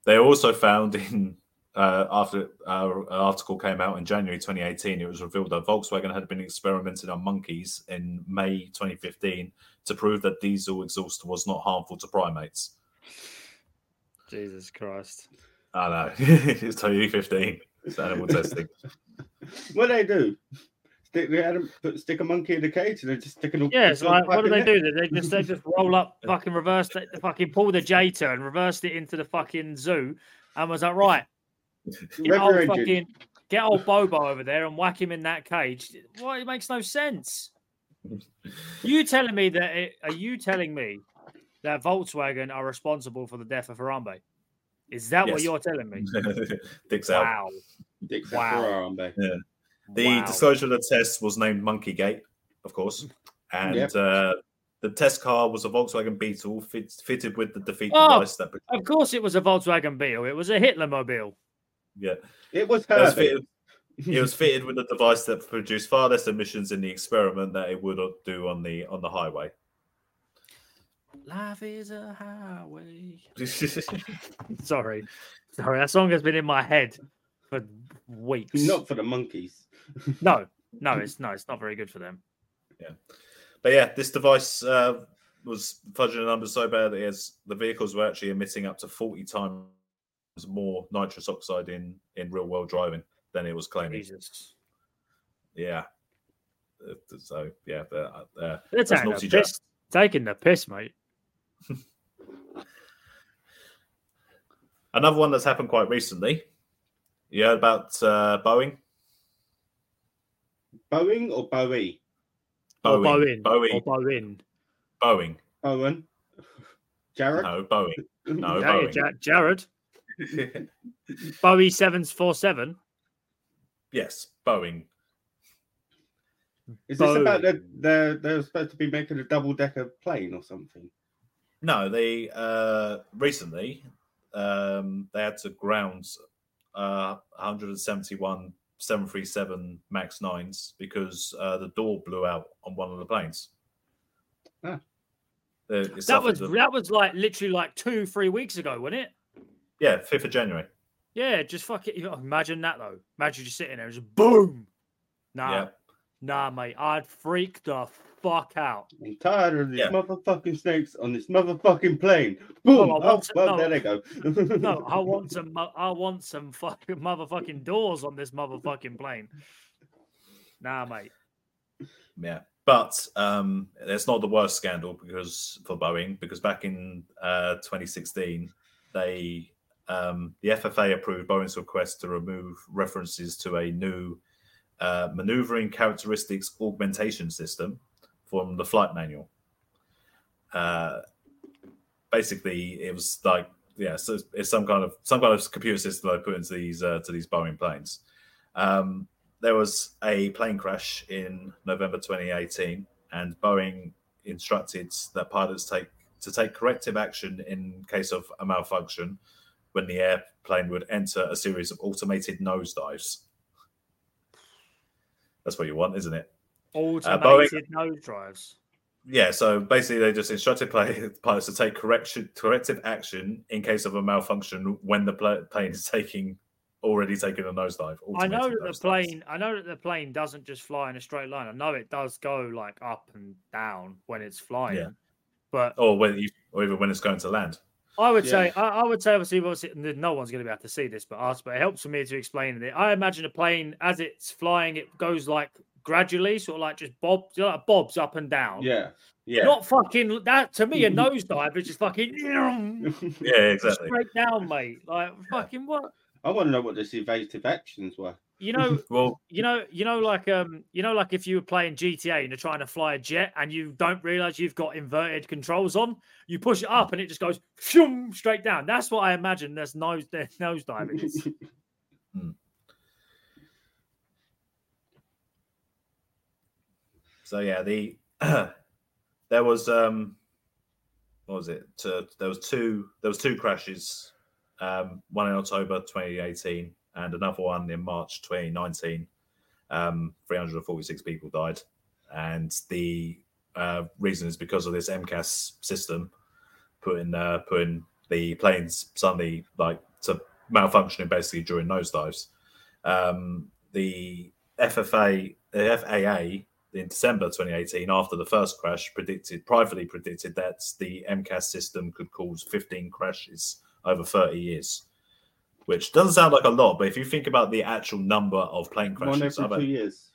Speaker 2: they were also found in uh, after uh, an article came out in January 2018. It was revealed that Volkswagen had been experimenting on monkeys in May 2015 to prove that diesel exhaust was not harmful to primates.
Speaker 4: Jesus Christ.
Speaker 2: I know it's totally 15. It's animal testing.
Speaker 3: What do they do? Stick, they had 'em put, stick a monkey in the cage and they're just stick a
Speaker 4: Yeah, so like, what do they
Speaker 3: do?
Speaker 4: do? They just they just roll up, fucking reverse, the, fucking pull the J turn, reversed it into the fucking zoo, and was like, right, get old
Speaker 3: your engine.
Speaker 4: fucking get old Bobo over there and whack him in that cage. Well, it makes no sense. You telling me that? It, are you telling me that Volkswagen are responsible for the death of Harambe. Is that what you're telling me?
Speaker 2: Dicks out.
Speaker 4: Wow.
Speaker 3: Dicks
Speaker 4: Wow.
Speaker 3: wow. Ferrarambe.
Speaker 2: The
Speaker 4: wow.
Speaker 2: disclosure of the test was named Monkey Gate, of course, and
Speaker 3: Yep.
Speaker 2: uh, the test car was a Volkswagen Beetle fit, fitted with the defeat
Speaker 4: Oh,
Speaker 2: device. That
Speaker 4: Of course, it was a Volkswagen Beetle. It was a Hitler mobile.
Speaker 2: yeah,
Speaker 3: It was
Speaker 2: that was fitted, it was fitted with a device that produced far less emissions in the experiment that it would do on the on the highway.
Speaker 4: Life is a highway. Sorry, sorry. That song has been in my head for weeks.
Speaker 3: Not for the monkeys.
Speaker 4: No, no, it's no, it's not very good for them.
Speaker 2: Yeah, but yeah, this device uh, was fudging the numbers so bad that as the vehicles were actually emitting up to 40 times more nitrous oxide in, in real world driving than it was claiming.
Speaker 4: Jesus,
Speaker 2: Yeah. So yeah, but, uh,
Speaker 4: they're
Speaker 2: That's
Speaker 4: the
Speaker 2: naughty Jack.
Speaker 4: piss, taking the piss, mate.
Speaker 2: another one that's happened quite recently. You heard about uh, Boeing?
Speaker 3: Boeing or Bowie?
Speaker 4: Or
Speaker 2: Boeing.
Speaker 4: Bowen.
Speaker 2: Boeing.
Speaker 4: Or Bowen.
Speaker 2: Boeing.
Speaker 3: Owen? Jared?
Speaker 2: No, Boeing. No,
Speaker 4: Yeah,
Speaker 2: Boeing.
Speaker 4: Ja- Jared. Bowie sevens four seven.
Speaker 2: yes, Boeing.
Speaker 3: Is this about the,
Speaker 4: Boeing.
Speaker 3: the they're supposed to be making a double decker plane or something?
Speaker 2: No, they uh, recently um, they had to ground uh, 171 737 Max 9s because uh, the door blew out on one of the planes.
Speaker 3: Ah.
Speaker 2: Uh, it
Speaker 4: That was
Speaker 2: a-
Speaker 4: that was like literally like two three weeks ago, wasn't it?
Speaker 2: yeah, 5th of January.
Speaker 4: Yeah, just fuck it. Imagine that though. Imagine just sitting there, and just boom. Nah,
Speaker 2: Yeah.
Speaker 4: Nah, mate. I'd freak the fuck out.
Speaker 3: I'm tired of these
Speaker 2: Yeah.
Speaker 3: motherfucking snakes on this motherfucking plane. Boom!
Speaker 4: I
Speaker 3: Oh,
Speaker 4: want to-
Speaker 3: well,
Speaker 4: no.
Speaker 3: there they go.
Speaker 4: No, I want some. I want some fucking motherfucking doors on this motherfucking plane. Nah, mate.
Speaker 2: Yeah. But um, it's not the worst scandal because for Boeing, because back in uh, 2016, they um, the FFA approved Boeing's request to remove references to a new uh, maneuvering characteristics augmentation system from the flight manual. Uh, basically, it was like yeah, so it's some kind of some kind of computer system they put into these uh, to these Boeing planes. Um, there was a plane crash in November 2018, and Boeing instructed that pilots take to take corrective action in case of a malfunction when the airplane would enter a series of automated nosedives. That's what you want, isn't it?
Speaker 4: Automated uh, nose drives.
Speaker 2: Yeah, so basically, they just instructed pilots to take correction, corrective action in case of a malfunction when the plane is taking already taking a nosedive.
Speaker 4: I know that the plane. I know that the plane doesn't just fly in a straight line. I know it does go like up and down when it's flying. But
Speaker 2: or when you, or even when it's going to land.
Speaker 4: I would
Speaker 3: Yeah.
Speaker 4: say, I, I would say, obviously, obviously, no one's going to be able to see this but us. But it helps for me to explain it. I imagine a plane as it's flying, it goes like gradually, sort of like just bobs, you know, like bobs up and down.
Speaker 3: yeah, yeah.
Speaker 4: Not fucking that to me. A nosedive is just fucking
Speaker 2: Yeah, exactly.
Speaker 4: straight down, mate. Like fucking what?
Speaker 3: I want to know what this evasive actions were.
Speaker 4: You know,
Speaker 2: Well,
Speaker 4: you know, you know, like um, you know, like if you were playing GTA and you're trying to fly a jet and you don't realize you've got inverted controls on, you push it up and it just goes shoom, straight down. That's what I imagine. There's nose, there's nose diving. is.
Speaker 2: so yeah, the there was um, what was it? To, there was two there was two crashes, um, one in October 2018 and another one in March 2019. Um, 346 people died, and the uh, reason is because of this MCAS system putting uh, putting the planes suddenly like to malfunctioning basically during nosedives. Um, the FFA, the FAA, in December 2018, after the first crash, predicted privately predicted that the MCAS system could cause 15 crashes over 30 years, which doesn't sound like a lot, but if you think about the actual number of plane crashes,
Speaker 3: One
Speaker 2: every
Speaker 3: two years.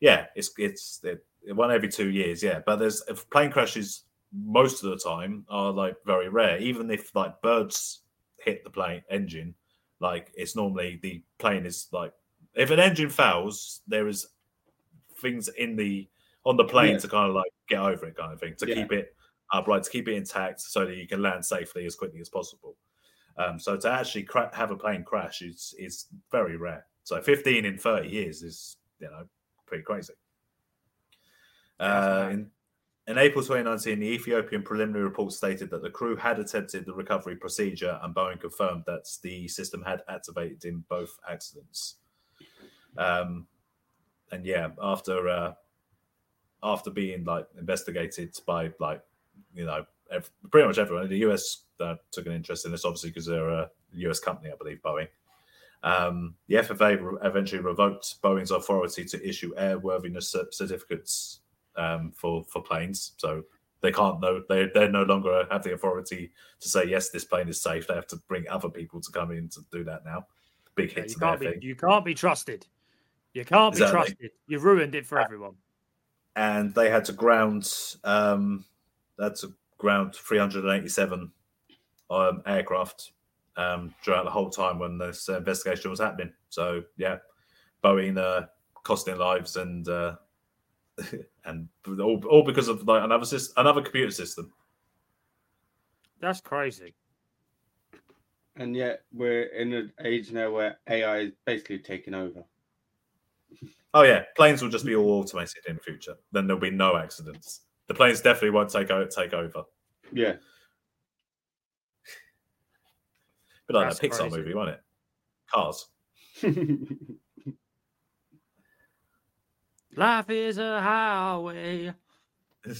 Speaker 2: yeah, it's it's it, one every two years. Yeah, but there's if plane crashes most of the time are like very rare. Even if like birds hit the plane engine, like it's normally the plane is like if an engine fails, there is things in the on the plane
Speaker 3: Yeah.
Speaker 2: to kind of like get over it, kind of thing, to
Speaker 3: Yeah.
Speaker 2: keep it upright to keep it intact so that you can land safely as quickly as possible. Um, so to actually cra- have a plane crash is is very rare. So 15 in 30 years is you know pretty crazy. Uh, in, in April 2019, the Ethiopian preliminary report stated that the crew had attempted the recovery procedure, and Boeing confirmed that the system had activated in both accidents. Um, and yeah, after uh, after being like investigated by like you know pretty much everyone, the US uh, took an interest in this obviously because they're a US company, I believe, Boeing. Um, the FFA re- eventually revoked Boeing's authority to issue airworthiness cer- certificates um, for for planes. So they can't know they they no longer have the authority to say yes, this plane is safe. They have to bring other people to come in to do that now. Big
Speaker 4: Yeah,
Speaker 2: hit
Speaker 4: you
Speaker 2: to
Speaker 4: can't be
Speaker 2: thing.
Speaker 4: you can't be trusted. You can't be trusted. You've ruined it for everyone.
Speaker 2: and they had to ground um to ground 387 um aircraft um throughout the whole time when this uh, investigation was happening. So yeah boeing uh costing lives and uh and all, all because of like another system another computer system.
Speaker 4: That's crazy.
Speaker 3: And yet we're in an age now where AI is basically taking over.
Speaker 2: oh yeah. Planes will just be all automated in the future. Then there'll be no accidents the planes definitely won't take o- take over
Speaker 3: Yeah.
Speaker 2: but like
Speaker 4: That's
Speaker 2: that pixar
Speaker 4: crazy.
Speaker 2: movie won't it cars
Speaker 4: Life is a highway.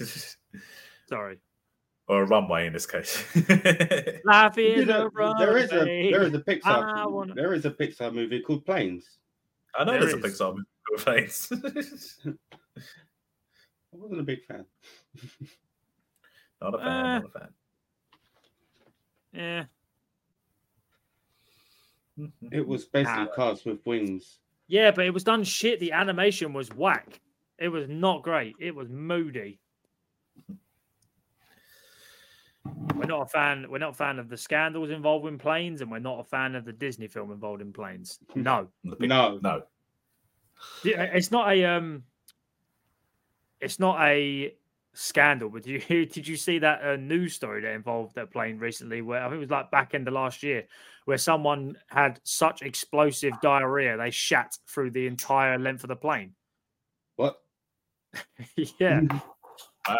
Speaker 4: Sorry.
Speaker 2: or a runway in this case
Speaker 4: Life
Speaker 3: You
Speaker 4: is
Speaker 3: know,
Speaker 4: a runway.
Speaker 3: there is a there is a
Speaker 4: I
Speaker 3: Pixar
Speaker 4: wanna-
Speaker 3: there is a Pixar movie called Planes.
Speaker 2: I know
Speaker 4: There
Speaker 2: there's a. Pixar movie called face.
Speaker 3: I wasn't a big fan.
Speaker 2: not a fan.
Speaker 4: Uh,
Speaker 2: not a fan.
Speaker 4: Yeah.
Speaker 3: It was basically
Speaker 4: Nah.
Speaker 3: cars with wings.
Speaker 4: Yeah, but it was done shit. The animation was whack. It was not great. It was moody. We're not a fan. We're not a fan of the scandals involving planes, and we're not a fan of the Disney film involving planes. No,
Speaker 3: No.
Speaker 2: no.
Speaker 4: Yeah, it's not a um. It's not a scandal. But did you did you see that uh, news story that involved that plane recently? Where I think it was like back end of last year, where someone had such explosive diarrhea they shat through the entire length of the plane.
Speaker 3: What?
Speaker 4: yeah.
Speaker 2: Wow.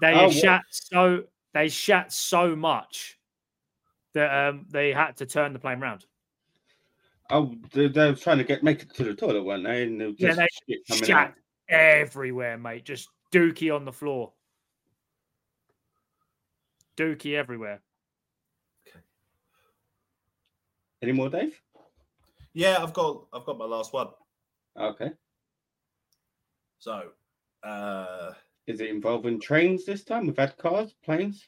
Speaker 4: They
Speaker 3: Oh, what-
Speaker 4: shat so they shat so much that um they had to turn the plane round.
Speaker 3: Oh, they, they were trying to get make it to the toilet, weren't they? And they
Speaker 4: Yeah, they
Speaker 3: shit coming
Speaker 4: Shat
Speaker 3: out.
Speaker 4: Everywhere, mate. Just dookie on the floor. Dookie everywhere. Okay.
Speaker 3: Any more, Dave?
Speaker 2: Yeah, I've got I've got my last one.
Speaker 3: Okay.
Speaker 2: So uh
Speaker 3: Is it involving trains this time? We've had cars, planes.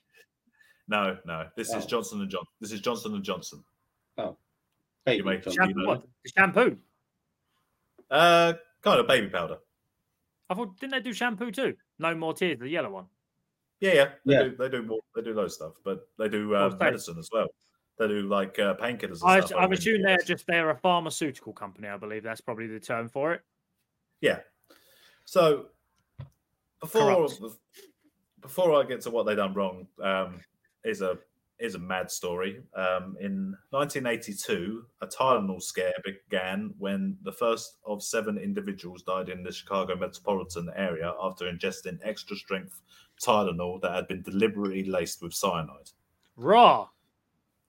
Speaker 2: no, no. This is
Speaker 3: Oh.
Speaker 2: Johnson and John. This is Johnson and Johnson.
Speaker 3: Baby
Speaker 2: make
Speaker 3: John.
Speaker 2: You
Speaker 4: Shampoo,
Speaker 2: know.
Speaker 4: The shampoo.
Speaker 2: Uh kind of baby powder.
Speaker 4: I thought didn't they do shampoo too? No more tears, the yellow one.
Speaker 2: Yeah, yeah. They
Speaker 3: Yeah.
Speaker 2: do they do more they do those stuff, but they do
Speaker 4: Oh,
Speaker 2: uh,
Speaker 4: thanks.
Speaker 2: medicine as well. They do like uh, painkillers and
Speaker 4: I,
Speaker 2: stuff.
Speaker 4: I'm
Speaker 2: over in the
Speaker 4: assuming they're
Speaker 2: US.
Speaker 4: just they're a pharmaceutical company. I believe that's probably the term for it.
Speaker 2: Yeah. So before
Speaker 4: Corrupt.
Speaker 2: before I get to what they done wrong, um, is a is a mad story. Um, in 1982, a Tylenol scare began when the first of seven individuals died in the Chicago metropolitan area after ingesting extra strength Tylenol that had been deliberately laced with cyanide.
Speaker 4: Raw.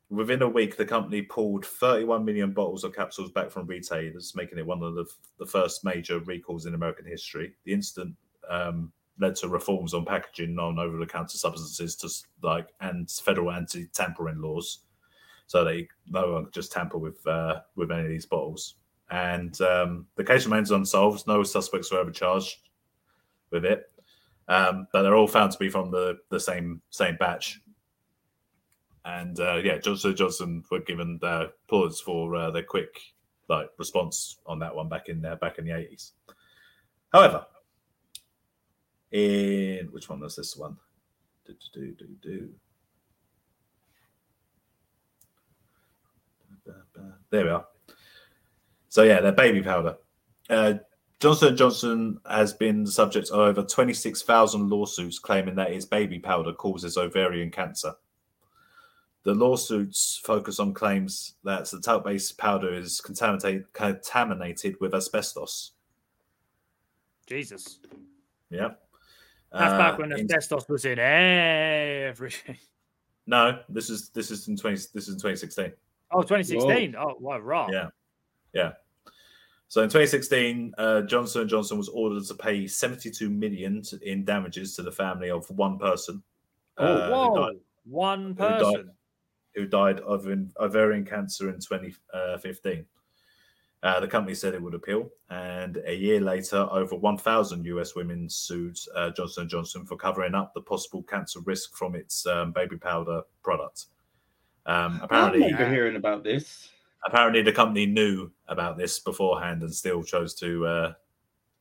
Speaker 2: Within a week, the company pulled 31 million bottles of capsules back from retailers, making it one of the, the first major recalls in American history. The incident um, led to reforms on packaging on over-the-counter substances to like and federal anti-tampering laws, so they no one could just tamper with uh, with any of these bottles. And um, the case remains unsolved. No suspects were ever charged with it, um, but they're all found to be from the the same same batch and uh, yeah, Johnson Johnson were given the applause for uh, their quick like response on that one back in uh, back in the eighties. However, in which one was this one? Do, do, do, do, do. There we are. So yeah, they're baby powder. Uh, Johnson Johnson has been the subject of over 26,000 lawsuits claiming that its baby powder causes ovarian cancer. The lawsuits focus on claims that the talc-based powder is contaminated, contaminated with asbestos.
Speaker 4: Jesus.
Speaker 2: Yeah.
Speaker 4: That's
Speaker 2: Uh,
Speaker 4: back when
Speaker 2: in-
Speaker 4: asbestos was in everything.
Speaker 2: no, this is this is in 20 this is in 2016.
Speaker 4: Oh, 2016. Oh, wow, wrong.
Speaker 2: Yeah. Yeah. So in 2016, uh, Johnson Johnson was ordered to pay 72 million to, in damages to the family of one person.
Speaker 4: Oh,
Speaker 2: uh, who
Speaker 4: whoa.
Speaker 2: died-
Speaker 4: One
Speaker 2: died-
Speaker 4: person.
Speaker 2: who died of in, ovarian cancer in 2015. Uh, the company said it would appeal, and a year later, over 1,000 US women sued uh, Johnson Johnson for covering up the possible cancer risk from its um, baby powder product. Um,
Speaker 3: I
Speaker 2: apparently,
Speaker 3: remember hearing about this.
Speaker 2: apparently, the company knew about this beforehand and still chose to uh,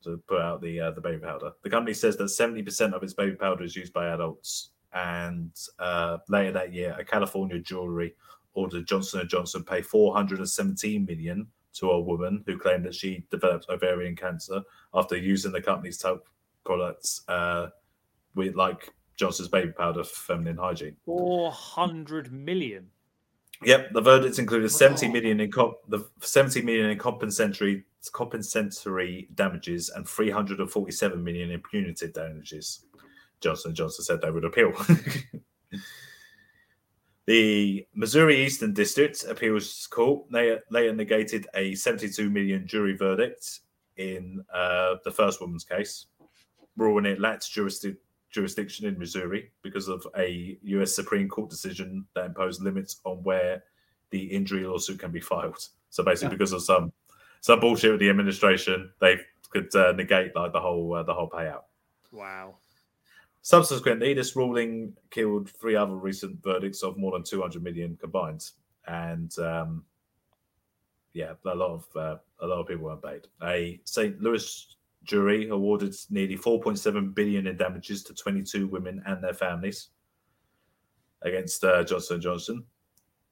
Speaker 2: to put out the uh, the baby powder. The company says that 70% of its baby powder is used by adults, and uh, later that year, a California jury ordered Johnson and Johnson pay 417 million to a woman who claimed that she developed ovarian cancer after using the company's top products uh, with like Johnson's baby powder for feminine hygiene.
Speaker 4: 400 million.
Speaker 2: Yep, the verdicts included 70 million in comp- the 70 million in compensatory compensatory damages and 347 million in punitive damages. Johnson Johnson said they would appeal. the Missouri Eastern District Appeals Court they later negated a 72 million jury verdict in uh, the first woman's case, ruling it lacked jurisdiction jurisdiction in Missouri because of a US Supreme Court decision that imposed limits on where the injury lawsuit can be filed. So basically,
Speaker 3: Yeah.
Speaker 2: because of some some bullshit with the administration, they could uh, negate like the whole uh, the whole payout.
Speaker 4: Wow.
Speaker 2: Subsequently, this ruling killed three other recent verdicts of more than 200 million combined, and um, yeah, a lot of uh, a lot of people weren't paid. A St. Louis jury awarded nearly 4.7 billion in damages to 22 women and their families against uh, Johnson Johnson.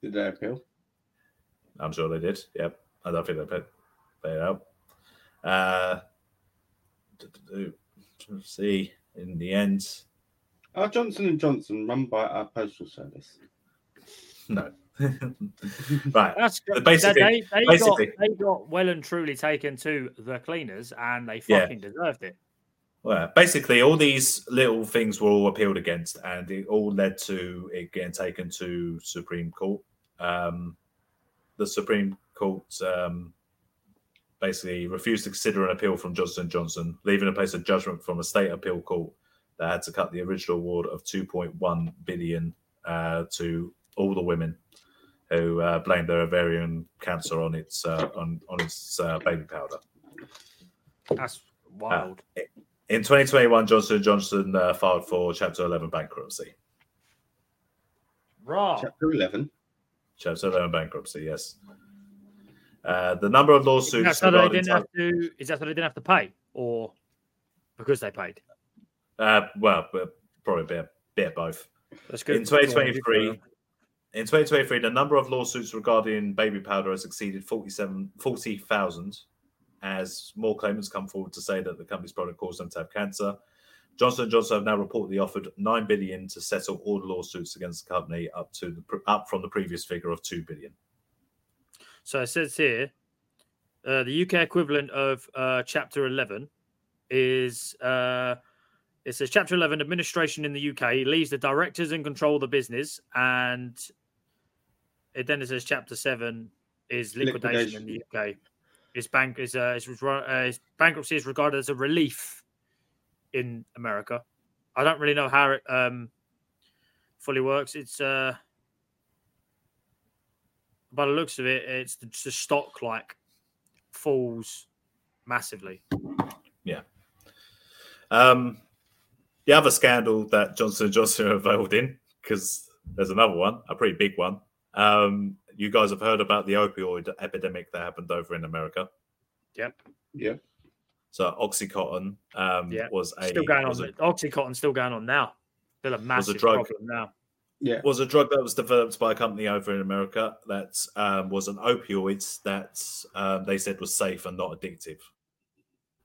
Speaker 3: Did they appeal?
Speaker 2: I'm sure they did. Yep, I don't think they paid, paid out. Uh, see, in the end,
Speaker 3: Are Johnson and Johnson run by our postal service?
Speaker 2: no. right.
Speaker 4: That's good.
Speaker 2: basically-
Speaker 4: they, they,
Speaker 2: basically-
Speaker 4: got, they got well and truly taken to the cleaners and they
Speaker 2: Yeah.
Speaker 4: fucking deserved it.
Speaker 2: Well, basically, all these little things were all appealed against, and it all led to it getting taken to Supreme Court. Um, the Supreme Court um, basically refused to consider an appeal from Johnson Johnson, leaving in place a judgment from a state appeal court that had to cut the original award of 2.1 billion uh, to all the women who uh, blamed their ovarian cancer on its uh, on on its uh, baby powder.
Speaker 4: That's wild.
Speaker 2: In 2021, Johnson Johnson uh, filed for Chapter 11 bankruptcy.
Speaker 4: Raw.
Speaker 3: Chapter 11.
Speaker 2: Chapter 11 bankruptcy, yes. Uh, the number of
Speaker 4: Is that
Speaker 2: lawsuits
Speaker 4: so they didn't have to? Is that so they didn't have to pay, or because they paid?
Speaker 2: uh, well, probably a bit, bit of both.
Speaker 4: That's good.
Speaker 2: In 2023, in 2023, the number of lawsuits regarding baby powder has exceeded 47 40,000 as more claimants come forward to say that the company's product caused them to have cancer. Johnson and Johnson have now reportedly offered 9 billion to settle all the lawsuits against the company up to the up from the previous figure of 2 billion.
Speaker 4: So it says here, uh, the UK equivalent of uh, Chapter 11 is uh, it says Chapter 11 administration in the UK leaves the directors in control of the business, and it then it says Chapter 7 is liquidation, in the UK. Is bank is uh, is, uh, is bankruptcy is regarded as a relief in America. I don't really know how it um, fully works. It's uh, by the looks of it, it's the, the stock like falls massively. Yeah.
Speaker 2: Um, the other scandal that Johnson and Johnson are involved in, because there's another one, a pretty big one. Um, you guys have heard about the opioid epidemic that happened over in America.
Speaker 4: Yep,
Speaker 3: Yeah.
Speaker 2: So OxyContin um,
Speaker 4: Yeah,
Speaker 2: was a
Speaker 4: still going on.
Speaker 2: was a,
Speaker 4: Oxycontin's still going on now. Still a massive
Speaker 2: drug.
Speaker 4: problem now.
Speaker 3: Yeah.
Speaker 2: was a drug that was developed by a company over in America that um, was an opioid that um, they said was safe and not addictive.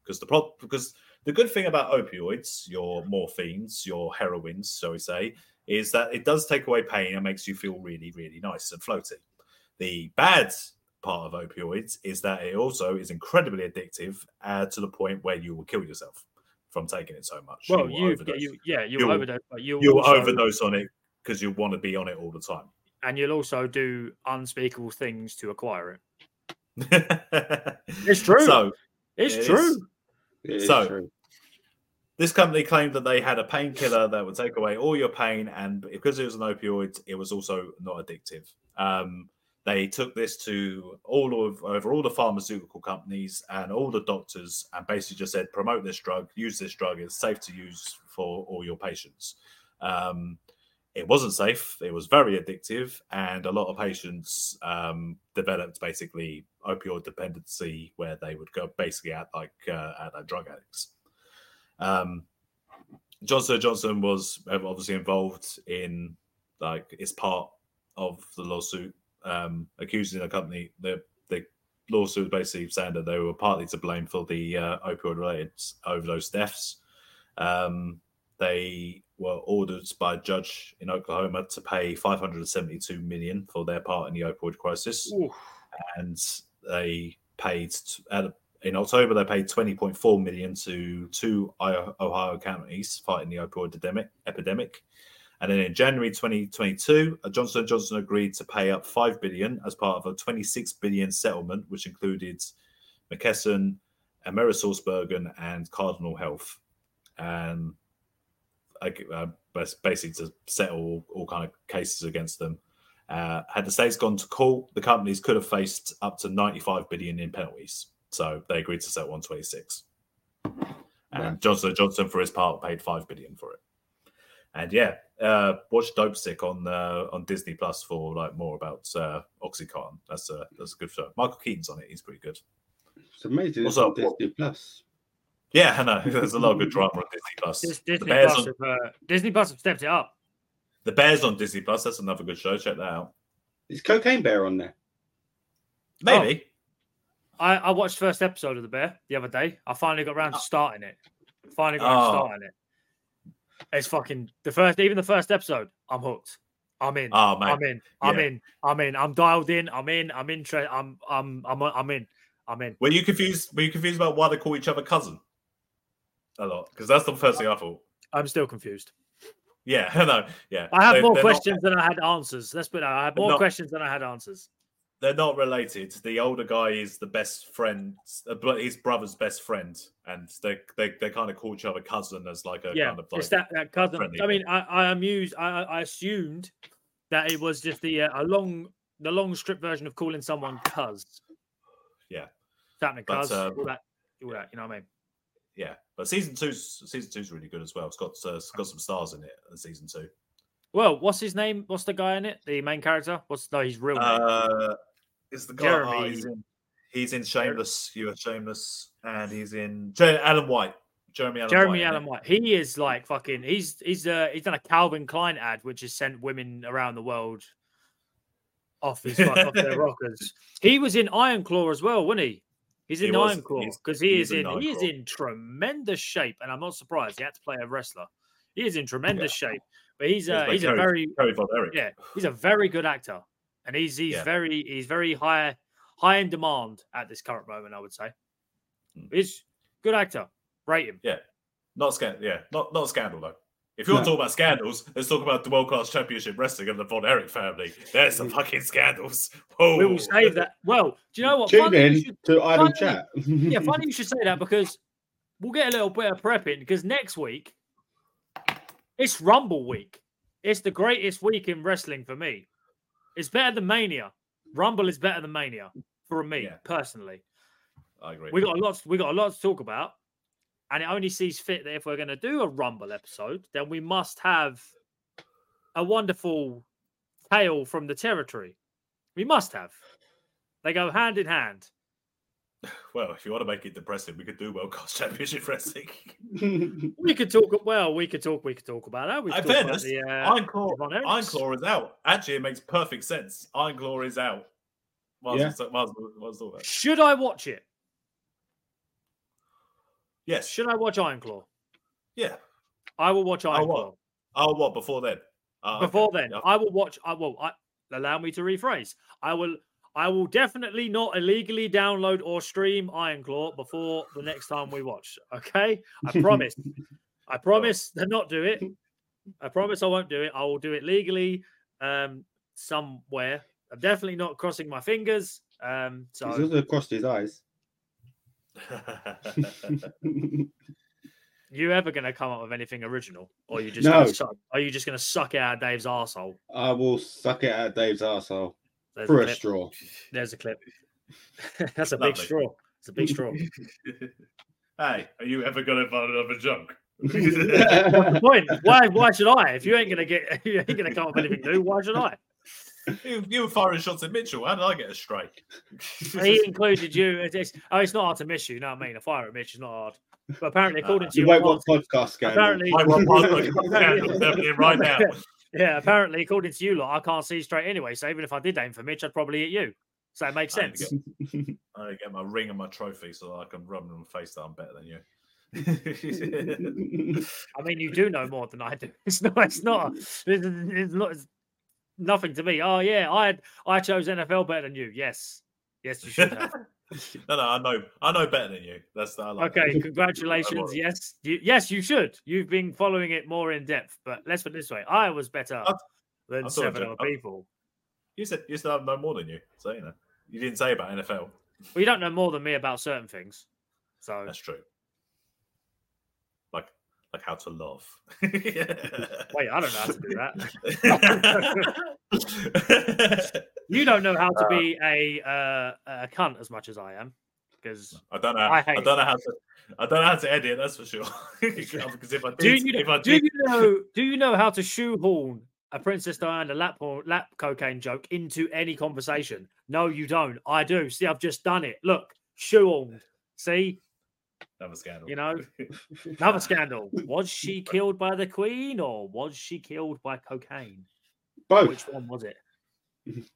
Speaker 2: because the pro- because the good thing about opioids, your morphines, your heroines, so we say, is that it does take away pain and makes you feel really, really nice and floaty. The bad part of opioids is that it also is incredibly addictive uh, to the point where you will kill yourself from taking it so much.
Speaker 4: Well,
Speaker 2: will
Speaker 4: you, yeah, you, yeah, you'll,
Speaker 2: You'll-
Speaker 4: overdose, but you'll,
Speaker 2: you'll overdose on it because you'll want to be on it all the time.
Speaker 4: and you'll also do unspeakable things to acquire it.
Speaker 2: it's
Speaker 4: It's true.
Speaker 2: So
Speaker 4: It's
Speaker 2: It is.
Speaker 4: true.
Speaker 3: It is
Speaker 2: So-
Speaker 3: true.
Speaker 2: this company claimed that they had a painkiller that would take away all your pain, and because it was an opioid, it was also not addictive. Um, they took this to all of over all the pharmaceutical companies and all the doctors, and basically just said, promote this drug, use this drug, it's safe to use for all your patients. Um, it wasn't safe. It was very addictive, and a lot of patients um, developed basically opioid dependency, where they would go basically act like uh, like drug addicts. Um, Johnson Johnson was obviously involved in like it's part of the lawsuit um, accusing the company. The the lawsuit basically saying that they were partly to blame for the uh, opioid related overdose deaths. Um, they were ordered by a judge in Oklahoma to pay 572 million for their part in the opioid crisis
Speaker 4: Ooh,
Speaker 2: and they paid in October they paid 20.4 million to two Ohio counties fighting the opioid epidemic. And then in January 2022, uh, Johnson Johnson agreed to pay up 5 billion as part of a 26 billion settlement, which included McKesson, AmerisourceBergen, and Cardinal Health. And uh, basically to settle all, all kind of cases against them. Uh, had the states gone to court, the companies could have faced up to 95 billion in penalties. So they agreed to settle 126. And
Speaker 3: Right.
Speaker 2: Johnson Johnson, for his part, paid five billion for it. And yeah, uh, watch Dopesick on uh, on Disney Plus for like more about uh, OxyContin. That's a that's a good show. Michael Keaton's on it. He's pretty good.
Speaker 3: It's amazing.
Speaker 2: What's
Speaker 3: It's
Speaker 2: up?
Speaker 3: Disney Plus.
Speaker 2: Yeah, I know. There's a lot of good drama on Disney Plus.
Speaker 4: Disney
Speaker 2: Bears
Speaker 4: Plus,
Speaker 2: on
Speaker 4: have, uh, Disney Plus have stepped it up.
Speaker 2: the Bears on Disney Plus. That's another good show. Check that out.
Speaker 3: Is Cocaine Bear on there?
Speaker 2: Maybe. Oh.
Speaker 4: I, I watched first episode of The Bear the other day. I finally got around to ah. starting it. Finally got around
Speaker 2: Oh.
Speaker 4: to ah. starting it. It's fucking the first, even the first episode. I'm hooked. I'm in.
Speaker 2: Ah, oh man,
Speaker 4: I'm in. I'm
Speaker 2: yeah.
Speaker 4: in. I'm in. I'm dialed in. I'm in. I'm interested. I'm. I'm. I'm. I'm in. I'm in.
Speaker 2: Were you confused? Were you confused about why they call each other cousin? A lot, because that's the first thing I thought.
Speaker 4: I'm still confused.
Speaker 2: Yeah, I know. Yeah,
Speaker 4: I have
Speaker 2: They-
Speaker 4: more
Speaker 2: they're not-
Speaker 4: questions than I had answers. Let's put out. I have more
Speaker 2: not-
Speaker 4: questions than I had answers.
Speaker 2: they're not related. The older guy is the best friend, uh, but his brother's best friend, and they they, they kind of call each other cousin as like a
Speaker 4: yeah,
Speaker 2: kind of like
Speaker 4: it's that, that cousin.
Speaker 2: friendly
Speaker 4: I mean, I, I amused. I, I assumed that it was just the uh, a long, the long strip version of calling someone cuz.
Speaker 2: Yeah. But,
Speaker 4: cuz.
Speaker 2: um,
Speaker 4: all that, all that. You know what I mean?
Speaker 2: Yeah. But season two's season two's really good as well. It's got uh, it's got some stars in it. In season two.
Speaker 4: Well, what's his name? What's the guy in it? The main character? What's no? His real name.
Speaker 2: Uh, is the guy? oh, he's in. He's in Shameless. You are Shameless, and he's in Allen White. Jeremy Allen.
Speaker 4: Jeremy
Speaker 2: White,
Speaker 4: Allen? White. He is like fucking. He's he's uh he's done a Calvin Klein ad, which has sent women around the world off his off their rockers. He was in Iron Claw as well, wasn't he? He's in. Iron Claw because he
Speaker 2: he's
Speaker 4: is
Speaker 2: in
Speaker 4: in he is in tremendous shape, and I'm not surprised he had to play a wrestler. He is in tremendous shape, but he's
Speaker 2: He's
Speaker 4: uh,
Speaker 2: like
Speaker 4: he's a
Speaker 2: Terry-
Speaker 4: very
Speaker 2: Terry
Speaker 4: yeah he's a very good actor, and he's he's
Speaker 2: Yeah.
Speaker 4: very he's very high high in demand at this current moment. I would say
Speaker 2: Mm.
Speaker 4: he's good actor. Rate him.
Speaker 2: Not scandal. Yeah, not not scandal though. If you want to talk about scandals, let's talk about the World Class Championship Wrestling and the Von Erich family. There's some mm. fucking scandals. Whoa.
Speaker 4: We will oh. save that. Well, do you know what?
Speaker 3: Tune
Speaker 4: Funny you
Speaker 3: in
Speaker 4: should-
Speaker 3: to Idle
Speaker 4: funny-
Speaker 3: Chat.
Speaker 4: yeah, funny you should say that because we'll get a little bit of prepping because next week it's Rumble week. It's the greatest week in wrestling for me. It's better than Mania. Rumble is better than Mania for me
Speaker 2: Yeah.
Speaker 4: personally.
Speaker 2: I agree.
Speaker 4: We got a lot. We got a lot to talk about, and it only sees fit that if we're going to do a Rumble episode, then we must have a wonderful tale from the territory. We must have. They go hand in hand.
Speaker 2: Well, if you want to make it depressing, we could do World Class Championship Wrestling.
Speaker 4: We could talk. Well, we could talk. We could talk about that. We
Speaker 2: In
Speaker 4: could talk about
Speaker 2: fairness,
Speaker 4: the, uh,
Speaker 2: Iron Claw, Iron Claw is out. Actually, it makes perfect sense. Iron Claw is out. Might
Speaker 3: Yeah.
Speaker 2: well say- might as well- might as well do that.
Speaker 4: Should I watch it?
Speaker 2: Yes.
Speaker 4: Should I watch Iron Claw?
Speaker 2: Yeah.
Speaker 4: I will watch Iron
Speaker 2: what?
Speaker 4: Claw.
Speaker 2: Oh, what before then? Oh, okay.
Speaker 4: Before then,
Speaker 2: Yeah.
Speaker 4: I will watch. I will. I, allow me to rephrase. I will. I will definitely not illegally download or stream Iron Claw before the next time we watch. Okay, I promise. I promise to not do it. I promise I won't do it. I will do it legally um, somewhere. I'm definitely not crossing my fingers. Um,
Speaker 3: He's
Speaker 4: so
Speaker 3: also crossed his eyes.
Speaker 4: you ever going to come up with anything original, or you just
Speaker 3: No.
Speaker 4: gonna suck, are you just going to suck it out of Dave's arsehole?
Speaker 3: I will suck it out of Dave's arsehole
Speaker 4: There's
Speaker 3: for
Speaker 4: a
Speaker 3: a straw.
Speaker 4: There's a clip. That's a big straw. It's a big straw.
Speaker 2: hey, are you ever going to find another junk?
Speaker 4: What's the point? Why? Why should I? If you ain't gonna get, you ain't gonna come up with anything new. Why should I?
Speaker 2: You, you were firing shots at Mitchell. How did I get a strike?
Speaker 4: He included you. It's, it's- oh, it's not hard to miss you. You know what I mean? A fire at Mitch is not hard. But apparently, according to
Speaker 3: You
Speaker 4: you,
Speaker 3: wait
Speaker 4: it
Speaker 3: what podcast scandal.
Speaker 4: apparently,
Speaker 2: I want my scandal right now.
Speaker 4: yeah. Apparently, according to you, lot, I can't see straight anyway. So even if I did aim for Mitch, I'd probably hit you. So it makes
Speaker 2: I need to
Speaker 4: sense.
Speaker 2: I need to get my ring and my trophy so that I can rub in my face that I'm better than you.
Speaker 4: I mean, you do know more than I do. It's not. It's not. It's, it's not. It's nothing to me. Oh yeah, I I chose NFL better than you. Yes, yes, you should have.
Speaker 2: no, no, I know, I know better than you. That's I like
Speaker 4: Okay,
Speaker 2: that.
Speaker 4: congratulations. Yes, you, yes, you should. You've been following it more in depth. But let's put it this way: I was better
Speaker 2: I-
Speaker 4: than
Speaker 2: I
Speaker 4: seven other people.
Speaker 2: You said you said I know more than you, so you know. You didn't say about NFL.
Speaker 4: Well, you don't know more than me about certain things. So
Speaker 2: That's true. Like like how to love.
Speaker 4: wait, I don't know how to do that. you don't know how to be a uh, a cunt as much as I am, because
Speaker 2: I don't know.
Speaker 4: I
Speaker 2: I, don't know how to. I don't know how to edit. That's for sure. because if I did,
Speaker 4: do you
Speaker 2: if I
Speaker 4: do you know do you know how to shoehorn a Princess Diana lap or lap cocaine joke into any conversation? No, you don't. I do. See, I've just done it. Look, shoehorned. See,
Speaker 2: another scandal.
Speaker 4: you know, another scandal. Was she killed by the Queen or was she killed by cocaine?
Speaker 3: Both.
Speaker 4: Which one was it?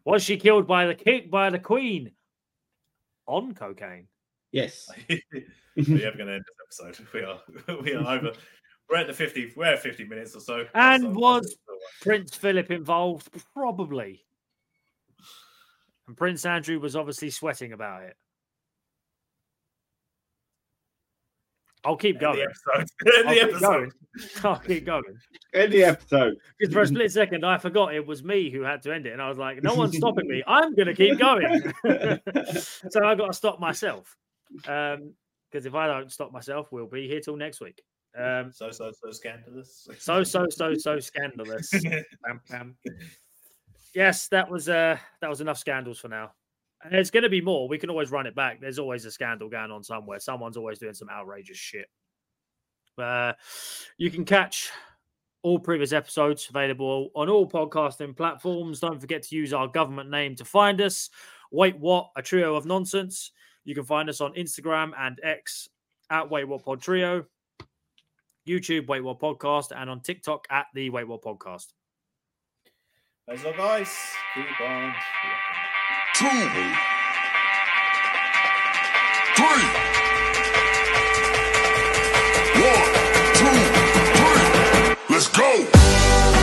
Speaker 4: Was she killed by the king by the Queen on cocaine?
Speaker 3: Yes.
Speaker 2: We're ever going to end this episode. We are. We are over. We're at the fifty. We're at fifty minutes or so.
Speaker 4: And
Speaker 2: So-
Speaker 4: was- uh, Prince Philip involved? Probably. And Prince Andrew was obviously sweating about it. I'll keep
Speaker 2: End
Speaker 4: going.
Speaker 2: the episode. End
Speaker 4: I'll
Speaker 2: the
Speaker 4: keep
Speaker 2: episode.
Speaker 4: going. I'll keep going.
Speaker 3: End the episode.
Speaker 4: Because for a split second, I forgot it was me who had to end it. And I was like, no one's stopping me. I'm going to keep going. so I've got to stop myself. Because if I don't stop myself, we'll be here till next week. Um,
Speaker 2: So so so scandalous.
Speaker 4: so, so, so, so scandalous. Bam, bam. Yes, that was uh that was enough scandals for now. There's going to be more. We can always run it back. There's always a scandal going on somewhere. Someone's always doing some outrageous shit. Uh, you can catch all previous episodes available on all podcasting platforms. Don't forget to use our government name to find us. Wait, what? A trio of nonsense. You can find us on Instagram and X at Wait What Pod Trio, YouTube Wait What Podcast, and on TikTok at the Wait What Podcast.
Speaker 2: Thanks guys. Keep on
Speaker 1: two, three. One, two, three. Let's go!